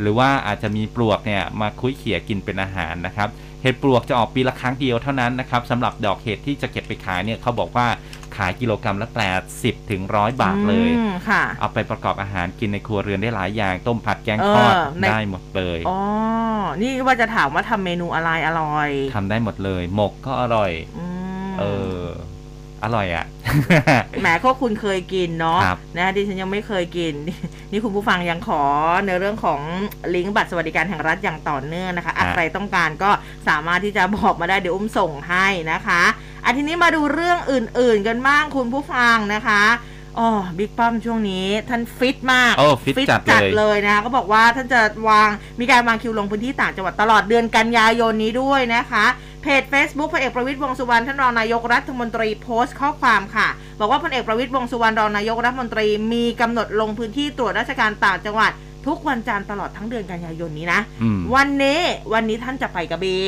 หรือว่าอาจจะมีปลวกเนี่ยมาคุ้ยเขี่ยกินเป็นอาหารนะครับ เห็ดปลวกจะออกปีละครั้งเดียวเท่านั้นนะครับสำหรับดอกเห็ดที่จะเก็บไปขายเนี่ยเขาบอกว่าขายกิโลกรรัมละ 80 ถึงร้อยบาทเลยอืมค่ะ เอาไปประกอบอาหารกินในครัวเรือนได้หลายอย่าง ต้มผัดแกงทอดเออในได้หมดเลย อ๋อ นี่ว่าจะถามว่าทำเมนูอะไรอร่อยทำได้หมดเลย หมกก็อร่อยอืมเออ อร่อยอะแหมก็คุณเคยกินเนาะครับนะดิฉันยังไม่เคยกิน นี่คุณผู้ฟังยังขอในเรื่องของลิงก์บัตรสวัสดิการแห่งรัฐอย่างต่อเนื่องนะคะอะใครต้องการก็สามารถที่จะบอกมาได้เดี๋ยวอุ้มส่งให้นะคะอันทีนี้มาดูเรื่องอื่น ๆ กันบ้างคุณผู้ฟังนะคะอ๋อบิ๊กป้อมช่วงนี้ท่านฟิตมากโอ้ฟิตจัดเลยเลยนะคะก็บอกว่าท่านจะวางมีการวางคิวลงพื้นที่ต่างจังหวัดตลอดเดือนกันยายนนี้ด้วยนะคะ เพจ Facebook พลเอกประวิตยวงษ์สุวรรณท่านรองนายกรัฐมนตรีโพสต์ข้อความค่ะ บอกว่าพลเอกประวิตยวงษ์สุวรรณรองนายกรัฐมนตรีมีกำหนดลงพื้นที่ตรวจราชการต่างจังหวัด ทุกวันจันทร์ตลอดทั้งเดือนกันยายนนี้นะอืมวันนี้วันนี้ท่านจะไปกระบี่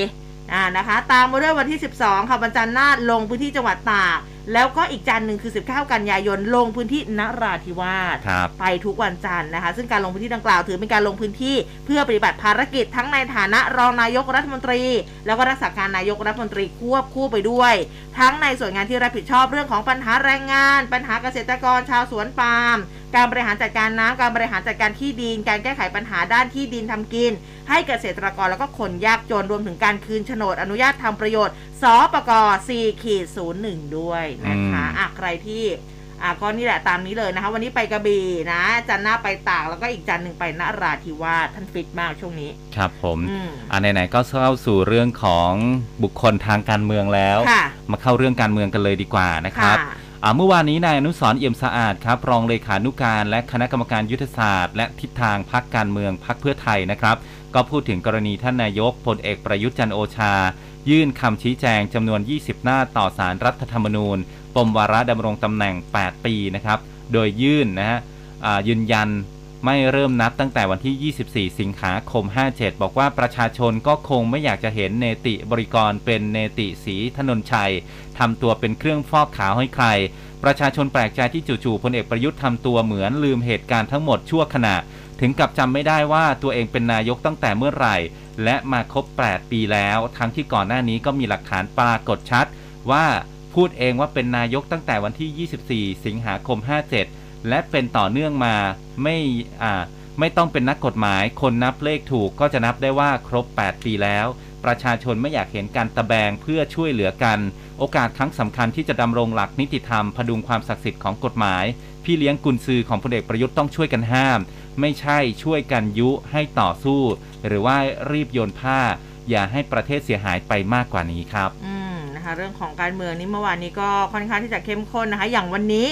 อ่านะคะ ตามมาด้วยวันที่ 12 ค่ะวันจันทร์หน้าลงพื้นที่จังหวัดตาก แล้วก็อีกจันทร์หนึ่งคือ 19 กันยายนลงพื้นที่นราธิวาสครับไปทุกวันจันทร์นะคะ ซึ่งการลงพื้นที่ดังกล่าวถือเป็นการลงพื้นที่ เพื่อปฏิบัติภารกิจทั้งในฐานะรองนายกรัฐมนตรี แล้วก็รักษาการนายกรัฐมนตรีควบคู่ไปด้วย ทั้งในส่วนงานที่รับผิดชอบเรื่องของปัญหาแรงงาน ปัญหาเกษตรกรชาวสวนปาล์มการบริหารจัดการน้ำการบริหารจัดการที่ดิน การแก้ไขปัญหาด้านที่ดินทำกิน ให้เกษตรกรแล้วก็คนยากจนรวมถึงการคืนโฉนดอนุญาตทำประโยชน์สปก4ขีด01ด้วยนะคะอืมอะใครที่อะก็นี่แหละตามนี้เลยนะคะ วันนี้ไปกระบี่นะจันทร์หน้าไปตากแล้วก็อีกจันทร์หนึ่งไปนราธิวาสท่านฟิตมากช่วงนี้ ครับผมอืมอ่าไหนๆก็เข้าสู่เรื่องของบุคคลทางการเมืองแล้วค่ะมาเข้าเรื่องการเมืองกันเลยดีกว่านะครับค่ะอ่าเมื่อวานนี้นายอนุสรณ์เอี่ยมสะอาดครับรองเลขานุการและคณะกรรมการยุทธศาสตร์ และทิศทางพักการเมืองพักเพื่อไทยนะครับ ก็พูดถึงกรณีท่านนายกพลเอกประยุทธ์จันทร์โอชา ยื่นคำชี้แจงจำนวน 20 หน้าต่อสารรัฐธรรมนูญ ปมวาระดำรงตำแหน่ง 8 ปีนะครับ โดยยื่นนะฮะยืนยันไม่เริ่มนับตั้งแต่วันที่ 24 สิงหาคม 57 บอกว่าประชาชนก็คงไม่อยากจะเห็นเนติบริกรเป็นเนติสีถนนชัยทำตัวเป็นเครื่องฟอกขาวให้ใคร ประชาชนแปลกใจที่จู่ๆพลเอกประยุทธ์ทำตัวเหมือนลืมเหตุการณ์ทั้งหมดชั่วขณะ ถึงกับจำไม่ได้ว่าตัวเองเป็นนายกตั้งแต่เมื่อไหร่ และมาครบ 8 ปีแล้ว ทั้งที่ก่อนหน้านี้ก็มีหลักฐานปรากฏชัด ว่าพูดเองว่าเป็นนายกตั้งแต่วันที่ 24 สิงหาคม 57 และเป็นต่อเนื่องมาไม่อ่าไม่ต้องเป็นนักกฎหมาย คนนับเลขถูกก็จะนับได้ว่าครบ 8 ปีแล้ว ประชาชนไม่อยากเห็นการตะแบงเพื่อช่วยเหลือกัน โอกาสครั้งสำคัญที่จะดำรงหลักนิติธรรมพดุงความศักดิ์สิทธิ์ของกฎหมาย พี่เลี้ยงกุญซือของพลเอกประยุทธ์ต้องช่วยกันห้าม ไม่ใช่ช่วยกันยุให้ต่อสู้ หรือว่ารีบโยนผ้า อย่าให้ประเทศเสียหายไปมากกว่านี้ครับอ นะคะเรื่องของการเมืองนี่เมื่อวานนี้ก็ค่อนข้างที่จะเข้มข้นนะคะ อย่างวันนี้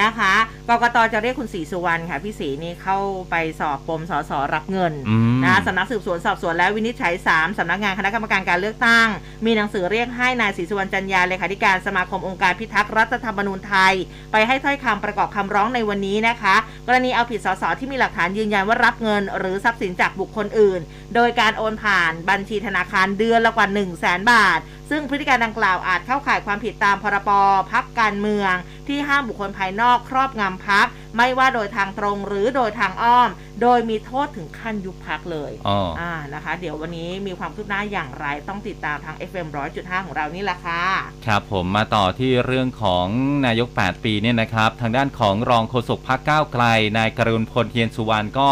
นะคะกกตจะเรียกคุณศรีสุวรรณค่ะพี่ศรีนี่เข้าไปสอบปมสสรับเงินอืมนะสำนักสืบสวนสอบสวนและวินิจฉัย3สำนักงานคณะกรรมการการเลือกตั้ง มีหนังสือเรียกให้นายศรีสุวรรณจันยาเลขาธิการสมาคมองค์การพิทักษ์รัฐธรรมนูญไทย ไปให้ถ้อยคำประกอบคำร้องในวันนี้นะคะ กรณีเอาผิดสสที่มีหลักฐานยืนยันว่ารับเงิน หรือทรัพย์สินจากบุคคลอื่น โดยการโอนผ่านบัญชีธนาคารเดือนละกว่า1 0 0 0 0แสนบาท ซึ่งพฤติการดังกล่าวอาจเข้าข่ายความผิดตามพรบพักการเมือง ที่ห้ามบุคคลภายนอกครอบงำพัก ไม่ว่าโดยทางตรงหรือโดยทางอ้อม โดยมีโทษถึงขั้นยุบพักเลยอ๋ออ่านะคะ เดี๋ยววันนี้มีความคืบหน้าอย่างไรต้องติดตามทาง FM 100.5 ของเรานี่แหละค่ะ ครับผมมาต่อที่เรื่องของนายก 8 ปีเนี่ยนะครับ ทางด้านของรองโฆษกพักก้าวไกลนายกรุณพลเทียนสุวรรณก็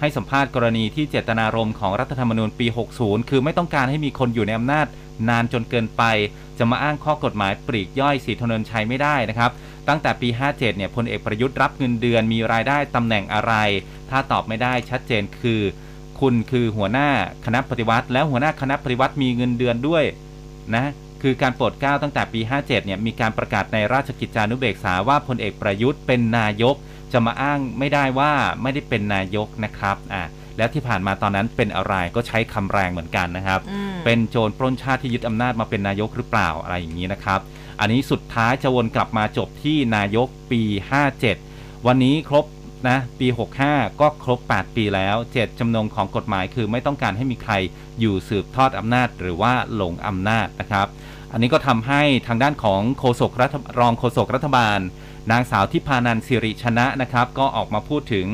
ให้สัมภาษณ์กรณีที่เจตนารมณ์ของรัฐธรรมนูญปี 60 คือไม่ต้องการให้มีคนอยู่ในอำนาจ นานจนเกินไป จะมาอ้างข้อกฎหมายปลีกย่อยสีถนนชัยไม่ได้นะครับ ตั้งแต่ปี 57 เนี่ยพลเอกประยุทธ์รับเงินเดือนมีรายได้ตำแหน่งอะไร ถ้าตอบไม่ได้ชัดเจนคือ คุณคือหัวหน้าคณะปฏิวัติ แล้วหัวหน้าคณะปฏิวัติมีเงินเดือนด้วยนะคือการโปรดเกล้าตั้งแต่ปี 57 เนี่ยมีการประกาศในราชกิจจานุเบกษาว่าพลเอกประยุทธ์เป็นนายก จะมาอ้างไม่ได้ว่าไม่ได้เป็นนายกนะครับอ่า แล้วที่ผ่านมาตอนนั้นเป็นอะไรก็ใช้คำแรงเหมือนกันนะครับอืมเป็นโจรปล้นชาติที่ยึดอำนาจมาเป็นนายกหรือเปล่าอะไรอย่างนี้นะครับ อันนี้สุดท้ายจะวนกลับมาจบที่นายกปี 57 วันนี้ครบนะปี 65 ก็ครบ 8 ปีแล้ว เจตจำนงของกฎหมายคือไม่ต้องการให้มีใครอยู่สืบทอดอำนาจหรือว่าหลงอำนาจนะครับ อันนี้ก็ทำให้ทางด้านของโฆษกรัฐรองโฆษกรัฐบาล นางสาวทิพานันสิริชนะนะครับ ก็ออกมาพูดถึง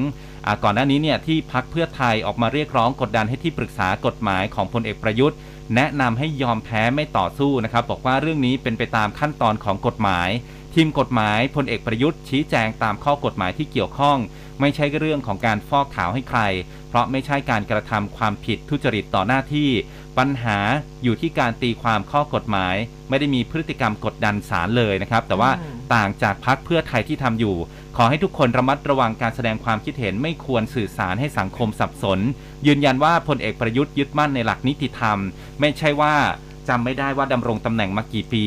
ก่อนหน้านี้เนี่ยที่พักเพื่อไทยออกมาเรียกร้องกดดันให้ที่ปรึกษากฎหมายของพลเอกประยุทธ์ แนะนำให้ยอมแพ้ไม่ต่อสู้นะครับ บอกว่าเรื่องนี้เป็นไปตามขั้นตอนของกฎหมาย ทีมกฎหมายพลเอกประยุทธ์ชี้แจงตามข้อกฎหมายที่เกี่ยวข้อง ไม่ใช่เรื่องของการฟอกขาวให้ใคร เพราะไม่ใช่การกระทำความผิดทุจริตต่อหน้าที่ ปัญหาอยู่ที่การตีความข้อกฎหมาย ไม่ได้มีพฤติกรรมกดดันศาลเลยนะครับ แต่ว่าอืมต่างจากพักเพื่อไทยที่ทำอยู่ ขอให้ทุกคนระมัดระวังการแสดงความคิดเห็นไม่ควรสื่อสารให้สังคมสับสน ยืนยันว่าพลเอกประยุทธ์ยึดมั่นในหลักนิติธรรม ไม่ใช่ว่าจำไม่ได้ว่าดำรงตำแหน่งมากี่ปี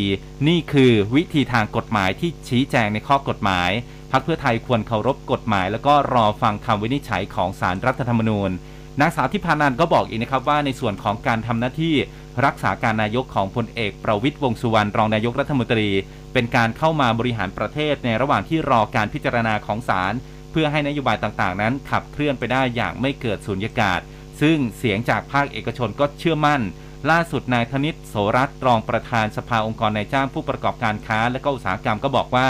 นี่คือวิธีทางกฎหมายที่ชี้แจงในข้อกฎหมายพักเพื่อไทยควรเคารพกฎหมาย แล้วก็รอฟังคำวินิจฉัยของศาลรัฐธรรมนูญ นางสาวทิพานันก็บอกอีกนะครับว่าในส่วนของการทำหน้าที่รักษาการนายกของพลเอกประวิตยวงสุวรรณรองนายกรัฐมนตรี เป็นการเข้ามาบริหารประเทศในระหว่างที่รอการพิจารณาของศาลเพื่อให้นโยบายต่างๆ นั้นขับเคลื่อนไปได้อย่างไม่เกิดสุญญากาศ ซึ่งเสียงจากภาคเอกชนก็เชื่อมั่น ล่าสุดนายธนิตโสรัตรองประธานสภาองค์กรนายจ้างผู้ประกอบการค้า และก็อุตสาหกรรมก็บอกว่า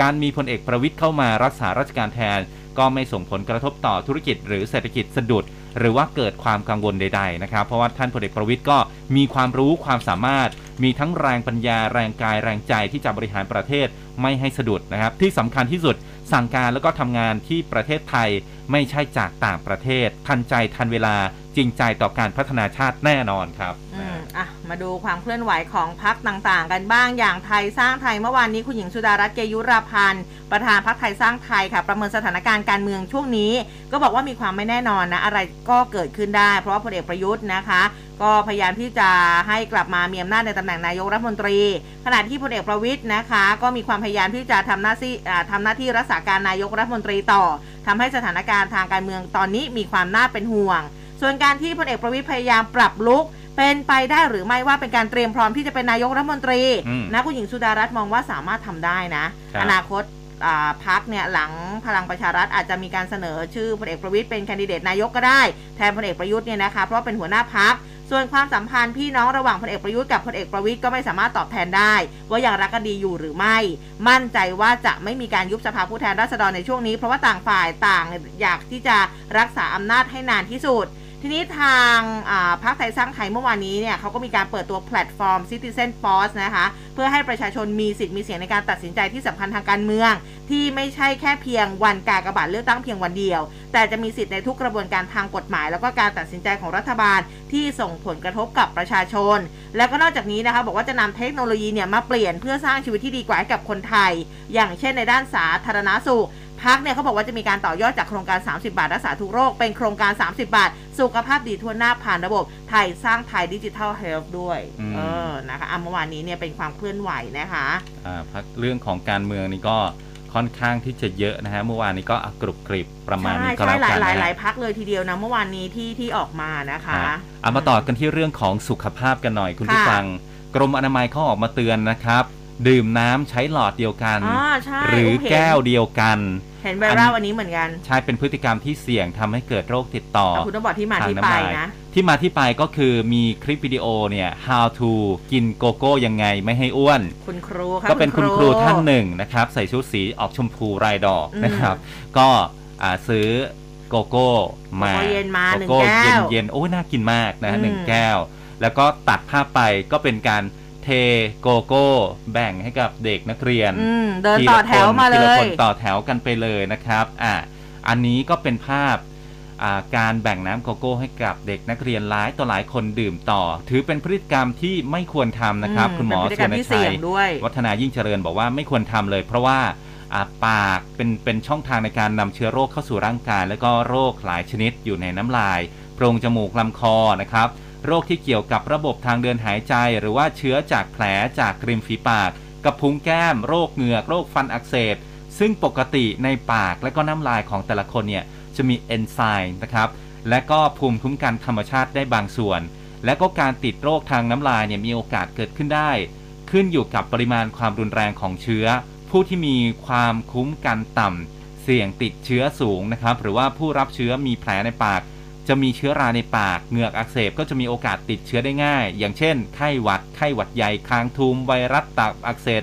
การมีพลเอกประวิตยเข้ามารักษาราชการแทน ก็ไม่ส่งผลกระทบต่อธุรกิจหรือเศรษฐกิจสะดุด หรือว่าเกิดความกังวลใดๆนะครับ เพราะว่าท่านพลเอกประวิทย์ก็มีความรู้ความสามารถ มีทั้งแรงปัญญาแรงกายแรงใจที่จะบริหารประเทศไม่ให้สะดุดนะครับ ที่สำคัญที่สุดสั่งการแล้วก็ทำงานที่ประเทศไทย ไม่ใช่จากต่างประเทศ ทันใจทันเวลาจริงใจต่อการพัฒนาชาติแน่นอนครับอืมอะมาดูความเคลื่อนไหวของพักต่างๆ กันบ้างอย่างไทยสร้างไทยเมื่อวานนี้คุณหญิงสุดารัตน์เกยุราพันธ์ประธานพักไทยสร้างไทยค่ะ ประเมินสถานการณ์การเมืองช่วงนี้ ก็บอกว่ามีความไม่แน่นอนนะอะไรก็เกิดขึ้นได้ เพราะว่าพลเอกประยุทธ์นะคะ ก็พยายามที่จะให้กลับมามีอำนาจในตำแหน่งนายกรัฐมนตรี ขณะที่พลเอกประวิทย์นะคะ ก็มีความพยายามที่จะทำหน้าที่อ่าทำหน้าที่รักษาการนายกรัฐมนตรีต่อทำให้สถานการณ์ทางการเมืองตอนนี้มีความน่าเป็นห่วง ส่วนการที่พลเอกประวิทย์พยายามปรับลุกเป็นไปได้หรือไม่ว่าเป็นการเตรียมพร้อมที่จะเป็นนายกรัฐมนตรีอืมนะคุณหญิงสุดารัตน์มองว่าสามารถทำได้นะครับอนาคตอ่าพักเนี่ยหลังพลังประชารัฐอาจจะมีการเสนอชื่อพลเอกประวิตรเป็นแคนดิเดตนายกก็ได้ แทนพลเอกประยุทธ์เนี่ยนะคะเพราะเป็นหัวหน้าพรรค ส่วนความสัมพันธ์พี่น้องระหว่างพลเอกประยุทธ์กับพลเอกประวิตรก็ไม่สามารถตอบแทนได้ ว่ายังรักกันดีอยู่หรือไม่ มั่นใจว่าจะไม่มีการยุบสภาผู้แทนราษฎรในช่วงนี้ เพราะว่าต่างฝ่ายต่างอยากที่จะรักษาอำนาจให้นานที่สุด ทีนี้ทางพรรคไทยสร้างไทยเมื่อวานนี้เนี่ยเขาก็มีการเปิดตัวแพลตฟอร์ม Citizen Force นะคะ เพื่อให้ประชาชนมีสิทธิ์มีเสียงในการตัดสินใจที่สำคัญทางการเมือง ที่ไม่ใช่แค่เพียงวันกากบาทเลือกตั้งเพียงวันเดียว แต่จะมีสิทธิ์ในทุกกระบวนการทางกฎหมาย แล้วก็การตัดสินใจของรัฐบาลที่ส่งผลกระทบกับประชาชน แล้วก็นอกจากนี้นะคะบอกว่าจะนำเทคโนโลยีเนี่ยมาเปลี่ยนเพื่อสร้างชีวิตที่ดีกว่าให้กับคนไทย อย่างเช่นในด้านสาธารณสุข พักเนี่ยเขาบอกว่าจะมีการต่อยอดจากโครงการ 30 บาทรักษาทุกโรค เป็นโครงการ 30 บาท สุขภาพดีทั่วหน้าผ่านระบบ ไทยสร้างไทยดิจิทัลเฮลท์ด้วยอืมเออนะคะอะเมื่อวานนี้เนี่ยเป็นความเคลื่อนไหวนะคะอ่าพักเรื่องของการเมืองนี่ก็ค่อนข้างที่จะเยอะนะฮะเมื่อวานนี้ก็อะกรุบกริบประมาณใช่นี้ก็ใช่แล้วหลายกันหลายนะหลาฮะยพักเลยทีเดียวนะเมื่อวานนี้ที่ที่ออกมานะคะอะเอามาต่อกันที่เรื่องของสุขภาพกันหน่อยคุณค่ะผู้ฟัง กรมอนามัยเขาออกมาเตือนนะครับ ดื่มน้ำใช้หลอดเดียวกันอ๋อใช่หรือมเห็น แก้วเดียวกัน เห็นไวรัลวันนี้เหมือนกันใช่เป็นพฤติกรรมที่เสี่ยงทำให้เกิดโรคติดต่อ แต่คุณต้องบอกที่มาทางที่น้ำไปลายนะ ที่มาที่ไปก็คือมีคลิปวิดีโอเนี่ย how to กินโกโก้ยังไงไม่ให้อ้วน คุณครูค่ะ ก็เป็นคุณครูท่านหนึ่งนะครับ ใส่ชุดสีออกชมพูลายดอกอืมนะครับ ก็อ่าซื้อโกโก้มาโกโก้เย็นมาหนึ่งโกโก้แก้วเย็นๆโอ้ยน่ากินมากนะอืมหนึ่งแก้ว แล้วก็ตัดภาพไปก็เป็นการ เทโกโก้แบ่งให้กับเด็กนักเรียนอืมเดินทีต่อละแถวคนมาเลทีละยคนต่อแถวกันไปเลยนะครับอ่าอันนี้ก็เป็นภาพอ่าการแบ่งน้ำโกโก้ให้กับเด็กนักเรียนหลายต่อหลายคนดื่มต่อ ถือเป็นพฤติกรรมที่ไม่ควรทำนะครับคุณหมอเป็นพฤติกรรมสุที่นเสี่ชัยยงด้วย วัฒนายิ่งเจริญบอกว่าไม่ควรทำเลย เพราะว่าอ่าปากเป็นเป็นช่องทางในการนำเชื้อโรคเข้าสู่ร่างกาย แล้วก็โรคหลายชนิดอยู่ในน้ำลายโพรงจมูกลำคอนะครับ โรคที่เกี่ยวกับระบบทางเดินหายใจ หรือว่าเชื้อจากแผลจากริมฝีปากกระพุ้งแก้ม โรคเหงือก โรคฟันอักเสบ ซึ่งปกติในปากและก็น้ำลายของแต่ละคนเนี่ยจะมีเอนไซม์นะครับและก็ภูมิคุ้มกันธรรมชาติได้บางส่วน และก็การติดโรคทางน้ำลายเนี่ยมีโอกาสเกิดขึ้นได้ ขึ้นอยู่กับปริมาณความรุนแรงของเชื้อ ผู้ที่มีความคุ้มกันต่ำเสี่ยงติดเชื้อสูงนะครับหรือว่าผู้รับเชื้อมีแผลในปาก จะมีเชื้อราในปากเหงือกอักเสบก็จะมีโอกาสติดเชื้อได้ง่าย อย่างเช่น ไข้หวัด ไข้หวัดใหญ่คางทูมไวรัสตับอักเสบ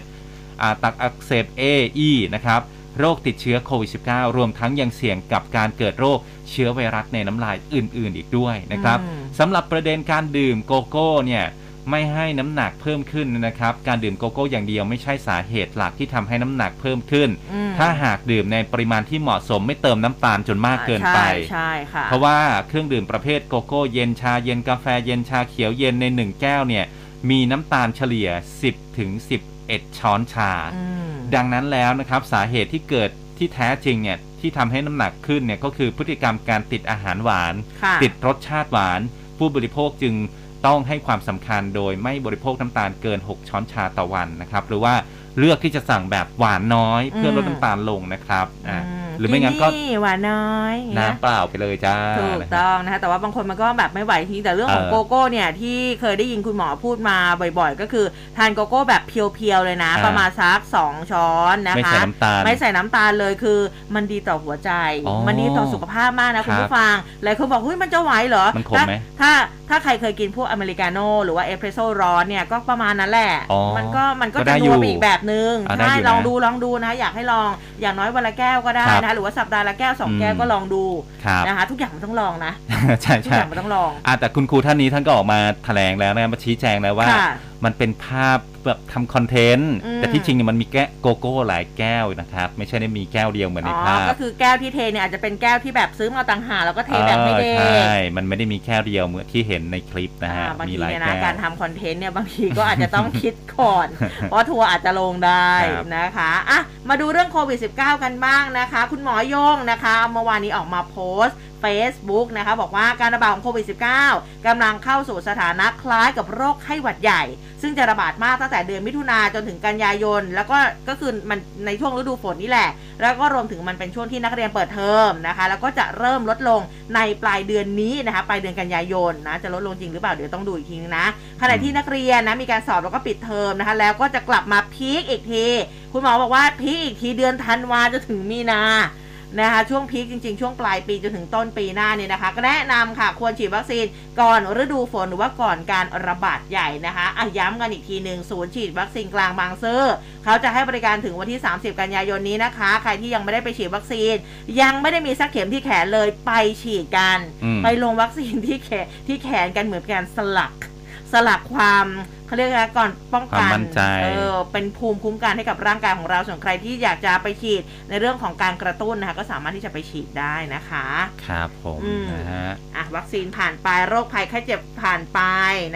อ่าตับอักเสบ A E นะครับโรคติดเชื้อโควิด -19 รวมทั้งยังเสี่ยงกับการเกิดโรคเชื้อไวรัสในน้ำลายอื่น ๆ อีกด้วยนะครับอืมสำหรับประเด็นการดื่มโกโก้เนี่ย ไม่ให้น้ำหนักเพิ่มขึ้นนะครับ การดื่มโกโก้อย่างเดียวไม่ใช่สาเหตุหลักที่ทำให้น้ำหนักเพิ่มขึ้นอืมถ้าหากดื่มในปริมาณที่เหมาะสมไม่เติมน้ำตาลจนมากเกินไปใช่ใช่ค่ะ เพราะว่าเครื่องดื่มประเภทโกโก้เย็นชาเย็นกาแฟเย็นชาเขียวเย็นใน1แก้วเนี่ยมีน้ำตาลเฉลี่ย 10ถึง11 ช้อนชาอืมดังนั้นแล้วนะครับสาเหตุที่เกิดที่แท้จริงเนี่ยที่ทำให้น้ำหนักขึ้นเนี่ยก็คือพฤติกรรมการติดอาหารหวานค่ะติดรสชาติหวาน ผู้บริโภคจึง ต้องให้ความสำคัญโดยไม่บริโภคน้ำตาลเกิน 6 ช้อนชาต่อวันนะครับ หรือว่าเลือกที่จะสั่งแบบหวานน้อยเพื่อลดน้ำตาลลงนะครับอ่า หรือไม่งั้นก็ที่หวานน้อยอย่างเงี้ยน้ำเปล่าไปเลยจ้าถูกนะครับต้องนะคะแต่ว่าบางคนมันก็แบบไม่ไหวทีแต่เรื่องของเออโกโก้เนี่ยที่เคยได้ยินคุณหมอพูดมาบ่อยๆ ก็คือทานโกโก้แบบเพียวๆเลยนะอ่าประมาณสัก2ช้อนนะคะไม่ใส่น้ำตาลไม่ใส่น้ำตาลเลยคือ มันดีต่อหัวใจอ๋อมันดีต่อสุขภาพมากนะคคุรัณบผู้ฟังหลายคนบอกเฮ้ยมันจะไหวเหรอมันขมไหมถ้าถ้าใครเคยกินพวกอเมริกาโน่หรือว่าเอสเปรสโซ่ร้อนเนี่ยก็ประมาณนั้นแหละอ๋อมันก็มันก็ก็ได้จะอยู่นัวไปอีกแบบนึงอ่าได้ใช่อยู่นะลองดูลองดูนะคะอยากให้ลองอย่างน้อยวันละแก้วก็ได้ครับนะคะหรือว่าสัปดาห์ละแก้วสองอืมแก้วก็ลองดูครับนะคะทุกอย่างมันต้องลองนะใช่ทุกใช่อย่างมันต้องลองอะแต่คุณครูท่านนี้ท่านก็ออกมาแถลงแล้วนะมาชี้แจงแล้วว่าค่ะ มันเป็นภาพแบบทำคอนเทนต์อืมแต่ที่จริงเนี่ยมันมีแก้วโกโก้หลายแก้วนะครับ ไม่ใช่ได้มีแก้วเดียวเหมือนในอ๋อภาพ ก็คือแก้วที่เทเนี่ยอาจจะเป็นแก้วที่แบบซื้อมาต่างหากแล้วก็เทแบบไม่เด็เออใช่ มันไม่ได้มีแค่เดียวเหมือนที่เห็นในคลิปนะฮะอ่าบางมีทีหลายเนี่ยแก้นะวการทำคอนเทนต์เนี่ยบางทีก็อาจจะต้องคิดก่อน เพราะทัวร์อาจจะลงได้ครับนะคะอะมาดูเรื่องโควิด -19 กันบ้างนะคะ คุณหมอยงนะคะ เมื่อวานนี้ออกมาโพสต์ Facebook นะคะบอกว่าการระบาดของโควิด -19 กำลังเข้าสู่สถานะคล้ายกับโรคไข้หวัดใหญ่ ซึ่งจะระบาดมากตั้งแต่เดือนมิถุนาจนถึงกันยายน แล้วก็ก็คือมันในช่วงฤดูฝนนี่แหละ แล้วก็รวมถึงมันเป็นช่วงที่นักเรียนเปิดเทอมนะคะ แล้วก็จะเริ่มลดลงในปลายเดือนนี้นะคะปลายเดือนกันยายนนะจะลดลงจริงหรือเปล่าเดี๋ยวต้องดูอีกทีนะขณะที่นักเรียนนะมีการสอบแล้วก็ปิดเทอมนะคะแล้วก็จะกลับมาพีคอีกทีคุณหมอบอกว่าพีคอีกทีเดือนธันวาจนถึงมีนา นะคะช่วงพีคจริง ๆ ช่วงปลายปีจนถึงต้นปีหน้าเนี่ยนะคะ ก็แนะนำค่ะควรฉีดวัคซีนก่อนฤดูฝนหรือว่าก่อนการระบาดใหญ่นะคะอะย้ำกันอีกทีหนึ่งศูนย์ฉีดวัคซีนกลางบางซื่อเขาจะให้บริการถึงวันที่ 30 กันยายนนี้นะคะ ใครที่ยังไม่ได้ไปฉีดวัคซีน ยังไม่ได้มีสักเข็มที่แขนเลยไปฉีดกันอืมไปลงวัคซีนที่แขนที่แขนกันเหมือนการสลักสลักความ เขาเรียกอะไรก่อนป้องควากัมนมั่นใจเออเป็นภูมิคุ้มกันให้กับร่างกายของเราส่วนใครที่อยากจะไปฉีดในเรื่องของการกระตุ้นนะคะก็สามารถที่จะไปฉีดได้นะคะครับผมอืมนะฮะอะวัคซีนผ่านไปโรคภัยไข้เจ็บผ่านไป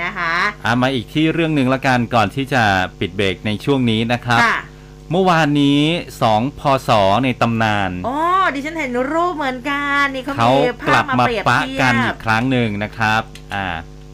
นะคะอะมาอีกที่เรื่องหนึ่งละกันก่อนที่จะปิดเบรกในช่วงนี้นะครับค่ะเมื่อวานนี้สองพศในตำนานอ๋อดิฉันเห็นรูปเหมือนกันนี่เขาเขามีกภาลัพบมามาเปรียบปะเทียกันบอีกครั้งหนึ่งนะครับ อ่า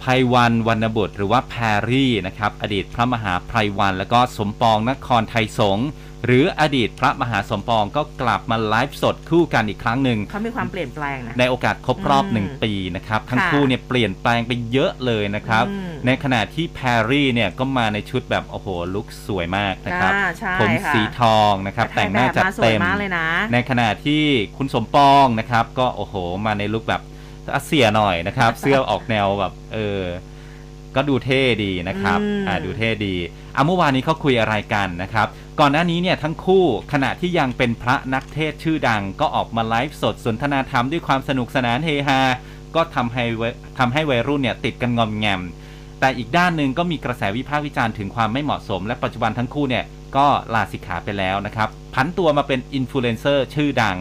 ไพวันวรรณบุตรหรือว่าแพรรี่นะครับอดีตพระมหาไพรวันแล้วก็สมปองนครไทยสงฆ์หรืออดีตพระมหาสมปองก็กลับมาไลฟ์สดคู่กันอีกครั้งหนึ่งเขามีความเปลี่ยนแปลงนะในโอกาสครบรอบอืมหนึ่งปีนะครับทั้งค่ะคู่เนี่ยเปลี่ยนแปลงไปเยอะเลยนะครับอืมในขณะที่แพรรี่เนี่ยก็มาในชุดแบบโอ้โหลุคสวยมากนะครับอ่าใช่ผมค่ะสีทองนะครับแต่งหน้าจัดถ่ยแบบมสวยเต็มมากเลยนะในขณะที่คุณสมปองนะครับก็โอ้โหมาในลุคแบบ อาเซียหน่อยนะครับ เสื้อออกแนวแบบเออก็ดูเท่ดีนะครับอืมอ่าดูเท่ดีอะเมื่อวานนี้เขาคุยอะไรกันนะครับ ก่อนหน้านี้เนี่ยทั้งคู่ขณะที่ยังเป็นพระนักเทศน์ชื่อดัง ก็ออกมาไลฟ์สดสนทนาธรรมด้วยความสนุกสนานเฮฮาก็ทำให้เวทำให้วัยรุ่นเนี่ยติดกันงอมแงม แต่อีกด้านหนึ่งก็มีกระแสวิพากษ์วิจารณ์ถึงความไม่เหมาะสม และปัจจุบันทั้งคู่เนี่ยก็ลาสิกขาไปแล้วนะครับผันตัวมาเป็นอินฟลูเอนเซอร์ชื่อดัง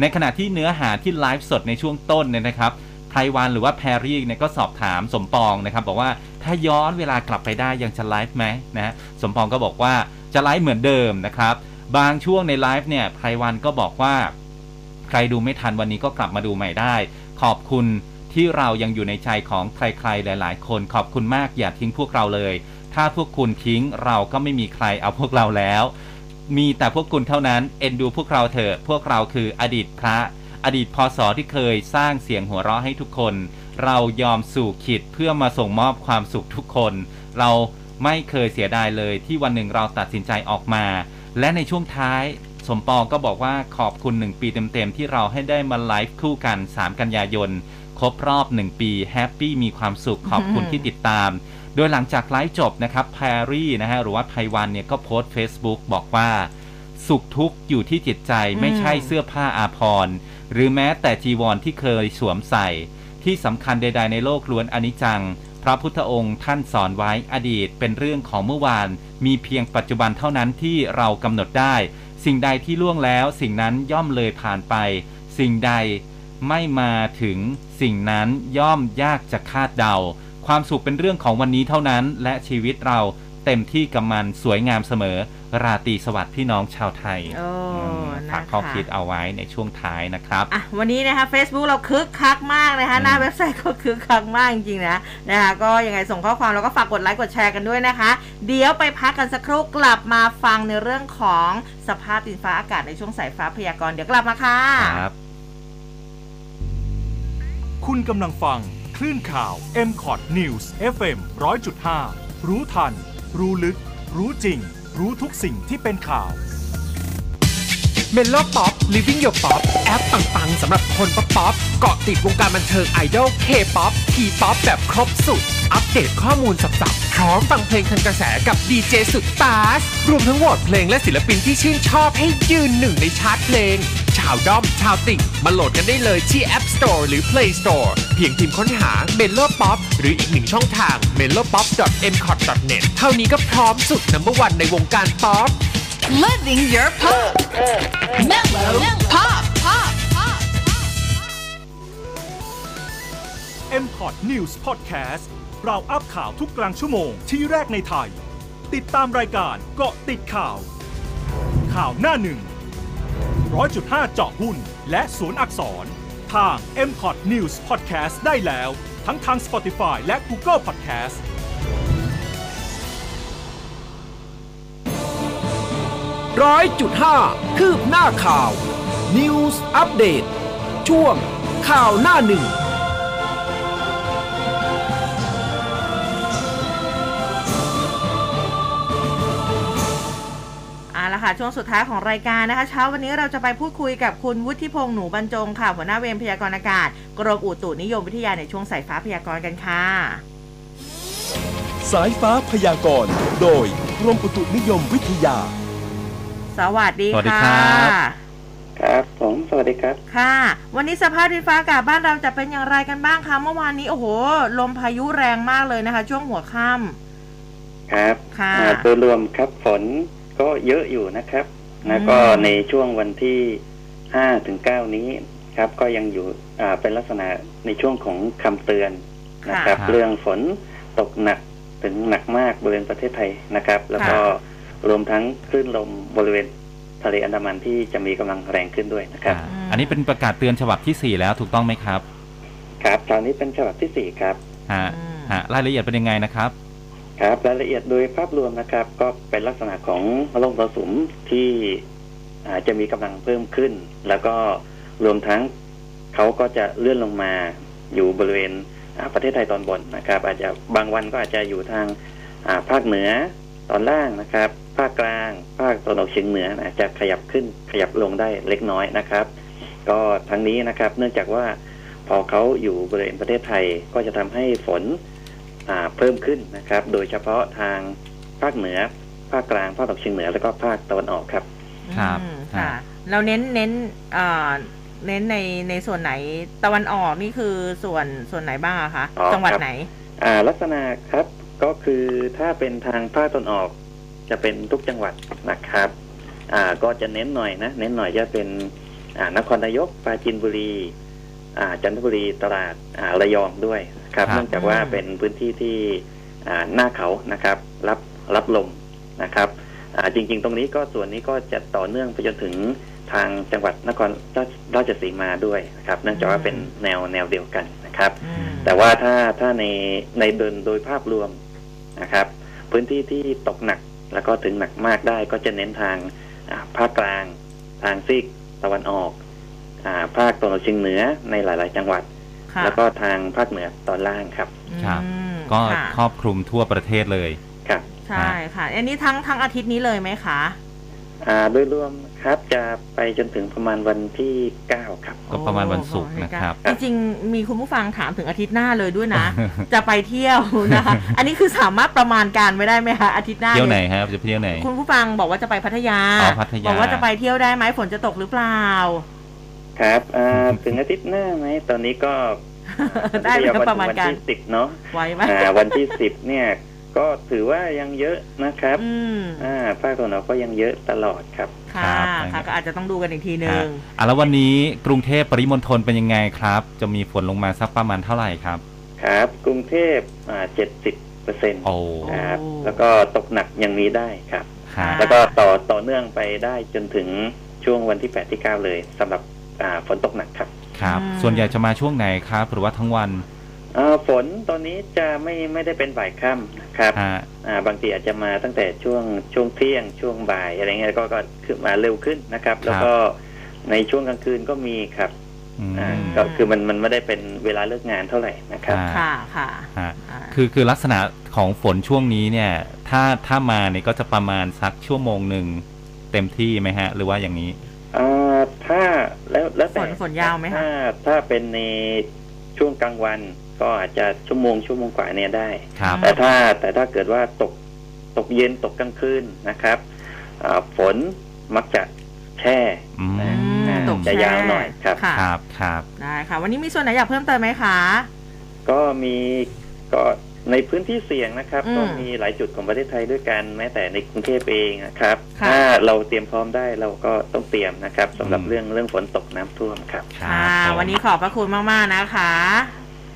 ในขณะที่เนื้อหาที่ไลฟ์สดในช่วงต้นเนี่ยนะครับไพ รวัลย์หรือว่าแพรรี่เนี่ยก็สอบถามสมปองนะครับบอกว่าถ้าย้อนเวลากลับไปได้ยังจะไลฟ์ไหมนะสมปองก็บอกว่าจะไลฟ์เหมือนเดิมนะครับ บางช่วงในไลฟ์เนี่ยไพรวัลย์ก็บอกว่า ใครดูไม่ทันวันนี้ก็กลับมาดูใหม่ได้ ขอบคุณที่เรายังอยู่ในใจของใครๆหลาย ๆ คนขอบคุณมากอย่าทิ้งพวกเราเลย ถ้าพวกคุณทิ้งเราก็ไม่มีใครเอาพวกเราแล้ว มีแต่พวกคุณเท่านั้นเอ็นดูพวกเราเถอะพวกเราคืออดีตพระ อดีตพศที่เคยสร้างเสียงหัวเราะให้ทุกคน เรายอมสู่ขีดเพื่อมาส่งมอบความสุขทุกคน เราไม่เคยเสียดายเลยที่วันหนึ่งเราตัดสินใจออกมา และในช่วงท้ายสมปองก็บอกว่าขอบคุณ 1 ปีเต็มๆ ที่เราให้ได้มาไลฟ์คู่กัน 3 กันยายน ครบรอบ 1 ปีแฮปปี้มีความสุขขอบคุณที่ติดตาม โดยหลังจากไลฟ์จบนะครับแพรรี่นะฮะหรือว่าไพวันเนี่ยก็โพสต์ Facebook บอกว่า สุขทุกข์อยู่ที่จิตใจไม่ใช่เสื้อผ้าอาภรณ์ หรือแม้แต่จีวรที่เคยสวมใส่ ที่สำคัญใด ๆ ในโลกล้วนอนิจจัง พระพุทธองค์ท่านสอนไว้อดีตเป็นเรื่องของเมื่อวาน มีเพียงปัจจุบันเท่านั้นที่เรากำหนดได้ สิ่งใดที่ล่วงแล้ว สิ่งนั้นย่อมเลยผ่านไป สิ่งใดไม่มาถึงสิ่งนั้นย่อมยากจะคาดเดา ความสุขเป็นเรื่องของวันนี้เท่านั้น และชีวิตเราเต็มที่กับมันสวยงามเสมอ ราตรีสวัสดิ์พี่น้องชาวไทยโอ้มนะคะฝากข้อคิดเอาไว้ในช่วงท้ายนะครับอะวันนี้นะคะ Facebook เราคึกคักมากนะคะอืมหน้าเว็บไซต์ก็คึกคักมากจริงๆนะนะคะก็ยังไงส่งข้อความแล้วก็ฝากกดไลค์กดแชร์กันด้วยนะคะ เดี๋ยวไปพักกันสักครู่กลับมาฟังในเรื่องของสภาพดินฟ้าอากาศในช่วงสายฟ้าพยากรณ์เดี๋ยวกลับมาค่ะครับคุณกำลังฟังคลื่นข่าว m c o t News FM 100.5 รู้ทัน รู้ลึก รู้จริง รู้ทุกสิ่งที่เป็นข่าว Melo Pop Living Your Pop แอปปังๆสำหรับคนป๊อปป๊อปเกาะติดวงการบันเทิงไอดอลเคป๊อปทีป๊อปแบบครบสุด อัปเดตข้อมูลสับๆพร้อมฟังเพลงทันกระแสกับดีเจสุดตาส รวมทั้งโหวตเพลงและศิลปินที่ชื่นชอบให้ยืนหนึ่งในชาร์ตเพลง ชาวด้อมชาวติ่งมาโหลดกันได้เลยที่ App Store หรือ Play Store เพียงพิมพ์ค้นหา m e l o Pop หรืออีกหนึ่งช่องทาง m e l o p o p m c o t n e t เท่านี้ก็พร้อมสุด number one ในวงการป๊อป Living your pop. Mellow pop. Pop. Pop. m c o t News Podcast เราอัพข่าวทุกกลางชั่วโมงที่แรกในไทย ติดตามรายการเกาะติดข่าว ข่าวหน้าหนึ่งร้อยจุดห้าเจาะหุ้น และสวนอักษร ทาง m c o t News Podcast ได้แล้ว ทั้งทาง Spotify และ Google Podcast ร้อยจุดห้าคืบหน้าข่าว News อัปเดตช่วงข่าวหน้าหนึ่งเอาละค่ะช่วงสุดท้ายของรายการนะคะเช้าวันนี้เราจะไปพูดคุยกับคุณวุฒิพงษ์หนูบรรจงค่ะหัวหน้าเวรพยากรณ์อากาศ กรมอุตุนิยมวิทยาในช่วงสายฟ้าพยากรณ์กันค่ะ สายฟ้าพยากรณ์ โดยกรมอุตุนิยมวิทยา สวัสดีสวัสดีค่ะครับครับผมสวัสดีครับ ค่ะ วันนี้สภาพดินฟ้าอากาศบ้านเราจะเป็นอย่างไรกันบ้างคะ เมื่อวานนี้โอ้โห ลมพายุแรงมากเลยนะคะ ช่วงหัวค่ครับค่ะ อ่าโดยรวมครับฝนก็เยอะอยู่นะครับอืมแล้วก็ในช่วงวันที่ห้าถึงเก้านี้ครับ ก็ยังอยู่อ่าเป็นลักษณะในช่วงของคำเตือนำนะครับ ค่ะ เรื่องฝนตกหนักถึงหนักมากบริเวณประเทศไทยนะครับ แล้วก็ รวมทั้งคลื่นลมบริเวณทะเลอันดามันที่จะมีกำลังแรงขึ้นด้วยนะครับอ่าอันนี้เป็นประกาศเตือนฉบับที่ 4 แล้วถูกต้องไหมครับ ครับตอนนี้เป็นฉบับที่สี่ครับฮะอืมฮะรายละเอียดเป็นยังไงนะครับ ครับรายละเอียดโดยภาพรวมนะครับ ก็เป็นลักษณะของลมมรสุมที่อาจจะมีกำลังเพิ่มขึ้น แล้วก็รวมทั้งเขาก็จะเลื่อนลงมาอยู่บริเวณอ่าประเทศไทยตอนบนนะครับ อาจจะบางวันก็อาจจะอยู่ทางอ่าภาคเหนือตอนล่างนะครับ ภาคกลาง ภาคตะวันออกเฉียงเหนือนะจะขยับขึ้นขยับลงได้เล็กน้อยนะครับ ก็ทั้งนี้นะครับ เนื่องจากว่าพอเขาอยู่บริเวณประเทศไทยก็จะทำให้ฝนอ่าเพิ่มขึ้นนะครับ โดยเฉพาะทางภาคเหนือ ภาคกลาง ภาคตะวันออกเฉียงเหนือ แล้วก็ภาคตะวันออกครับ ครับอืมอ่าค่ะ เราเน้นเน้นเอ่อเน้นในในส่วนไหนตะวันออกนี่คือส่วนส่วนไหนบ้างอะคะอ๋อจังหวัดครับไหน อ่าลักษณะครับก็คือถ้าเป็นทางภาคตะวันออก จะเป็นทุกจังหวัดนะครับอ่าก็จะเน้นหน่อยนะ เน้นหน่อยจะเป็นอ่านครนายกปราจีนบุรีอ่าจันทบุรีตราดอ่าระยองด้วยครับครับเนื่องจากว่าอืมเป็นพื้นที่ที่อ่าหน้าเขานะครับ รับรับลมนะครับอ่าจริง ๆ ตรงนี้ก็ส่วนนี้ก็จะต่อเนื่องไปจนถึงทางจังหวัดนครราชราชสีมาด้วยนะครับ เนื่องจากว่าเป็นแนวแนวเดียวกันนะครับอืมแต่ว่าถ้าถ้าในในเดินโดยภาพรวมนะครับ พื้นที่ที่ตกหนัก แล้วก็ถึงหนักมากได้ก็จะเน้นทางอ่าภาคกลาง ทางซีกตะวันออกอาภาคตะวันออกเฉียงเหนือในหลาย ๆ จังหวัดค่ะแล้วก็ทางภาคเหนือตอนล่างครับครับอืมก็ค่ะครอบคลุมทั่วประเทศเลยครับใช่ค่ะ อันนี้ทั้งทั้งอาทิตย์นี้เลยไหมคะอ่าโดยรวม ครับ จะไปจนถึงประมาณวันที่9ครับ ก็ประมาณวันศุกร์นะครับ จริงๆ มีคุณผู้ฟังถามถึงอาทิตย์หน้าเลยด้วยนะ จะไปเที่ยวนะคะ อันนี้คือสามารถประมาณการไว้ได้ไหมคะอาทิตย์หน้าเที่ยวไหนนี่ครับจะไปเที่ยวไหน คุณผู้ฟังบอกว่าจะไปพัทยาอ๋อพัทยา บอกว่าจะไปเที่ยวได้ไหมฝนจะตกหรือเปล่า ครับอ่าถึงอาทิตย์หน้าไหมตอนนี้ก็ได้ไหมครับวันประมาณวันการที่สิบเนาะไว้ไหมอ่าวันที่สิบเนี่ย ก็ถือว่ายังเยอะนะครับอืมอ่าภาคตะวันออกก็ยังเยอะตลอดครับ ค่ะค่ะก็อาจจะต้องดูกันอีกทีหนึ่งฮะอะแล้ววันนี้กรุงเทพปริมณฑลเป็นยังไงครับ จะมีฝนลงมาสักประมาณเท่าไหร่ครับ ครับ กรุงเทพอ่าเจ็ดสิบเปอร์เซ็นต์โอ้ครับ แล้วก็ตกหนักยังมีได้ครับ ฮะ แล้วก็ต่อต่อเนื่องไปได้จนถึงช่วงวันที่แปดที่เก้าเลยสำหรับอ่าฝนตกหนักครับ ครับส่วนใหญ่จะมาช่วงไหนครับ หรือว่าทั้งวันอ่า ฝนตอนนี้จะไม่ไม่ได้เป็นบ่ายค่ำนะครับฮะอ่า บางทีอาจจะมาตั้งแต่ช่วงช่วงเที่ยงช่วงบ่ายอะไรเงี้ยก็ก็ขึ้นมาเร็วขึ้นนะครับ แล้วก็ในช่วงกลางคืนก็มีครับอืมอ่าก็คือมันมันไม่ได้เป็นเวลาเลิกงานเท่าไหร่นะครับอ่าค่ะค่ะฮะอ่าคือคือลักษณะของฝนช่วงนี้เนี่ย ถ้าถ้ามาเนี่ยก็จะประมาณสักชั่วโมงหนึ่งเต็มที่ไหมฮะ หรือว่าอย่างนี้อ่าถ้าแล้วแล้วแต่ฝนฝนยาวไหมคะถ้าถ้าเป็นในช่วงกลางวัน ก็อาจจะชั่วโมงชั่วโมงกว่าเนี่ยได้ครับแต่ถ้าแต่ถ้าเกิดว่าตกตกเย็นตกกลางคืนนะครับอ่าฝนมักจะแช่อืมนะอืมอ่าตกจะแช่ยาวหน่อยครับค่ะครับครับได้ค่ะวันนี้มีส่วนไหนอยากเพิ่มเติมไหมคะก็มีก็ในพื้นที่เสี่ยงนะครับอืมก็มีหลายจุดของประเทศไทยด้วยกันแม้แต่ในกรุงเทพเองนะครับค่ะถ้าเราเตรียมพร้อมได้เราก็ต้องเตรียมนะครับสำหรับอืมเรื่องเรื่องฝนตกน้ำท่วมครับครัค่ะบผมวันนี้ขอบพระคุณมาก ๆ นะคะ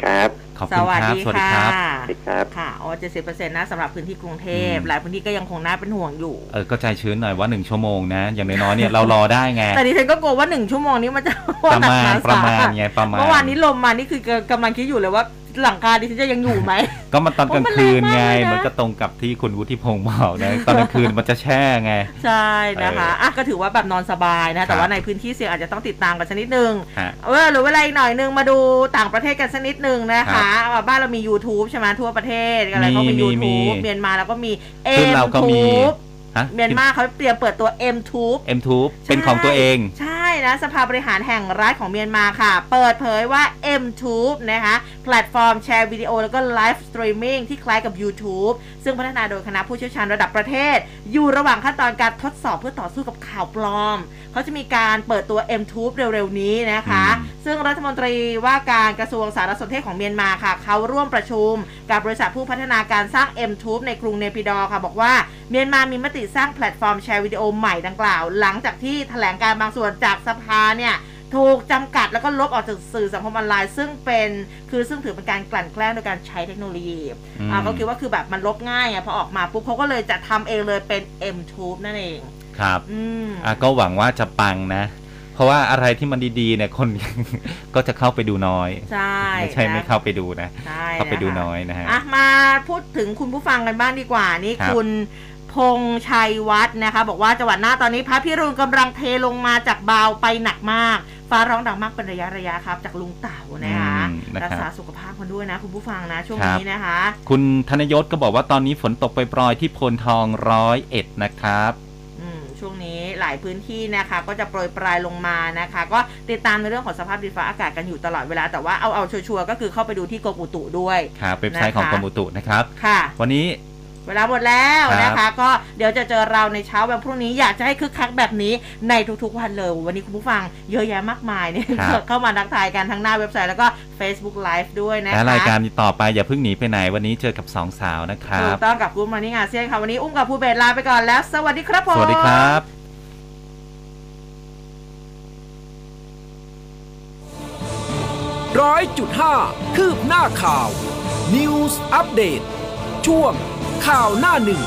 ครับ ขอบสคุณวัสครับ ดีสวัสดีค่ะ ครับ สวัสดีครับ ค่ะโอ้เจ็ดสิบเปอร์เซ็นต์นะสำหรับพื้นที่กรุงเทพ อืม หลายพื้นที่ก็ยังคงน่าเป็นห่วงอยู่ เออก็ใจชื้นหน่อยว่าหนึ่งชั่วโมงนะ อย่างน้อยๆเนี่ยเรารอได้ไง แต่ดิฉันก็กลัวว่าหนึ่งชั่วโมงนี้มันจะประมาณหนักหนประมาณสหัสไงประมาณ เมื่อวานนี้ลมมานี่คือกำลังคิดอยู่เลยว่า หลังคาดิฉันจะยังอยู่ไหม ก็มันตอนกลางคืนไงโอ้มันแรงมากเลยนะมันก็ตรงกับที่คุณวุฒิพงศ์บอกนะตอนกลางคืนมันจะแช่ไง ใช่นะคะเอออ่อะก็ถือว่าแบบนอนสบายนะ แต่ครับว่าในพื้นที่เสี่ยงอาจจะต้องติดตามกันสักนิดนึงฮะเออหรือเวลาอีกหน่อยนึงมาดูต่างประเทศกันสักนิดนึงนะคะว่าบ้านเรามี YouTube ใช่ไหมทั่วประเทศอะไรก็มีมีมี YouTube มีเมียนมาแล้วก็มีซึ่งเราก็มี M-Tube ฮะเมียนมาเขาเตรียมเปิดตัว M-Tube เอ็มทูบเป็นของตัวเอง ใช่นะสภาบริหารแห่งรัฐของเมียนมาค่ะ เปิดเผยว่า M-Tube นะคะแพลตฟอร์มแชร์วิดีโอแล้วก็ไลฟ์สตรีมมิ่งที่คล้ายกับ YouTube ซึ่งพัฒนาโดยคณะผู้เชี่ยวชาญระดับประเทศ อยู่ระหว่างขั้นตอนการทดสอบเพื่อต่อสู้กับข่าวปลอม เขาจะมีการเปิดตัว M-Tube เร็วๆ นี้นะคะอืมซึ่งรัฐมนตรีว่าการกระทรวงสารสนเทศของเมียนมาค่ะ เขาร่วมประชุมกับบริษัทผู้พัฒนาการสร้าง M-Tube ในกรุงเนปิดอว์ค่ะ บอกว่าเมียนมามีมติสร้างแพลตฟอร์มแชร์วิดีโอใหม่ดังกล่าว หลังจากที่แถลงการบางส่วนจากสภาเนี่ยถูกจำกัดแล้วก็ลบออกจากสื่อสังคมออนไลน์ ซึ่งเป็นคือซึ่งถือเป็นการกลั่นแกล้งโดยการใช้เทคโนโลยีอืมอ่าก็คิดว่าคือแบบมันลบง่ายไงพอออกมาปุ๊บเขาก็เลยจะทำเองเลยเป็น M-Tube นั่นเอง ครับอืมอะก็หวังว่าจะปังนะ เพราะว่าอะไรที่มันดีๆเนี่ยคน ก็จะเข้าไปดูน้อย ใช่ไม่ใช่ไม่นะ เข้าไปดูนะ ใช่เข้าไปดูะคะน้อยนะฮะ อะมาพูดถึงคุณผู้ฟังกันบ้างดีกว่านี่ครับ คุณ พงชัยวัฒน์นะคะ บอกว่าจังหวัดหน้าตอนนี้พระพิรุณกำลังเทลงมาจากบาวไปหนักมาก ฟ้าร้องดังมากเป็นระยะระยะครับ จากลุงเต่านะคะอืมนะครับรักษาสุขภาพกันด้วยนะ คุณผู้ฟังนะ ช่วงครับนี้นะคะ คุณธนยศก็บอกว่าตอนนี้ฝนตกไปปรอยๆที่โพนทองร้อยเอ็ดนะครับอืมช่วงนี้หลายพื้นที่นะคะก็จะโปรยปลายลงมานะคะ ก็ติดตามในเรื่องของสภาพดินฟ้าอากาศกันอยู่ตลอดเวลาแต่ว่าเอาเอาชัวร์ๆก็คือเข้าไปดูที่กรมอุตุด้วย ครับเว็บไซต์ของนะคะกรมอุตุนะครับ ค่ะ วันนี้ เวลาหมดแล้วครับนะคะ ก็เดี๋ยวจะเจอเราในเช้าวันพรุ่งนี้อยากจะให้คึกคักแบบนี้ในทุกๆวันเลย วันนี้คุณผู้ฟังเยอะแยะมากมายเนี่ยครับเข้ามาทักทายกันทั้งหน้าเว็บไซต์แล้วก็ Facebook Live ด้วยนะคะและรายการต่อไปอย่าเพิ่งหนีไปไหน วันนี้เจอกับสองสาวนะครัถูบกต้องกับกูมานี่งานเซียนค่ะวันนี้อุ้มกับภูเบศลาไปก่อนแล้ว สวัสดีครับผมสวัสดีครับร้อยจุดห้าคืบหน้าข่าว News อัปเดตช่วง ข่าวหน้าหนึ่ง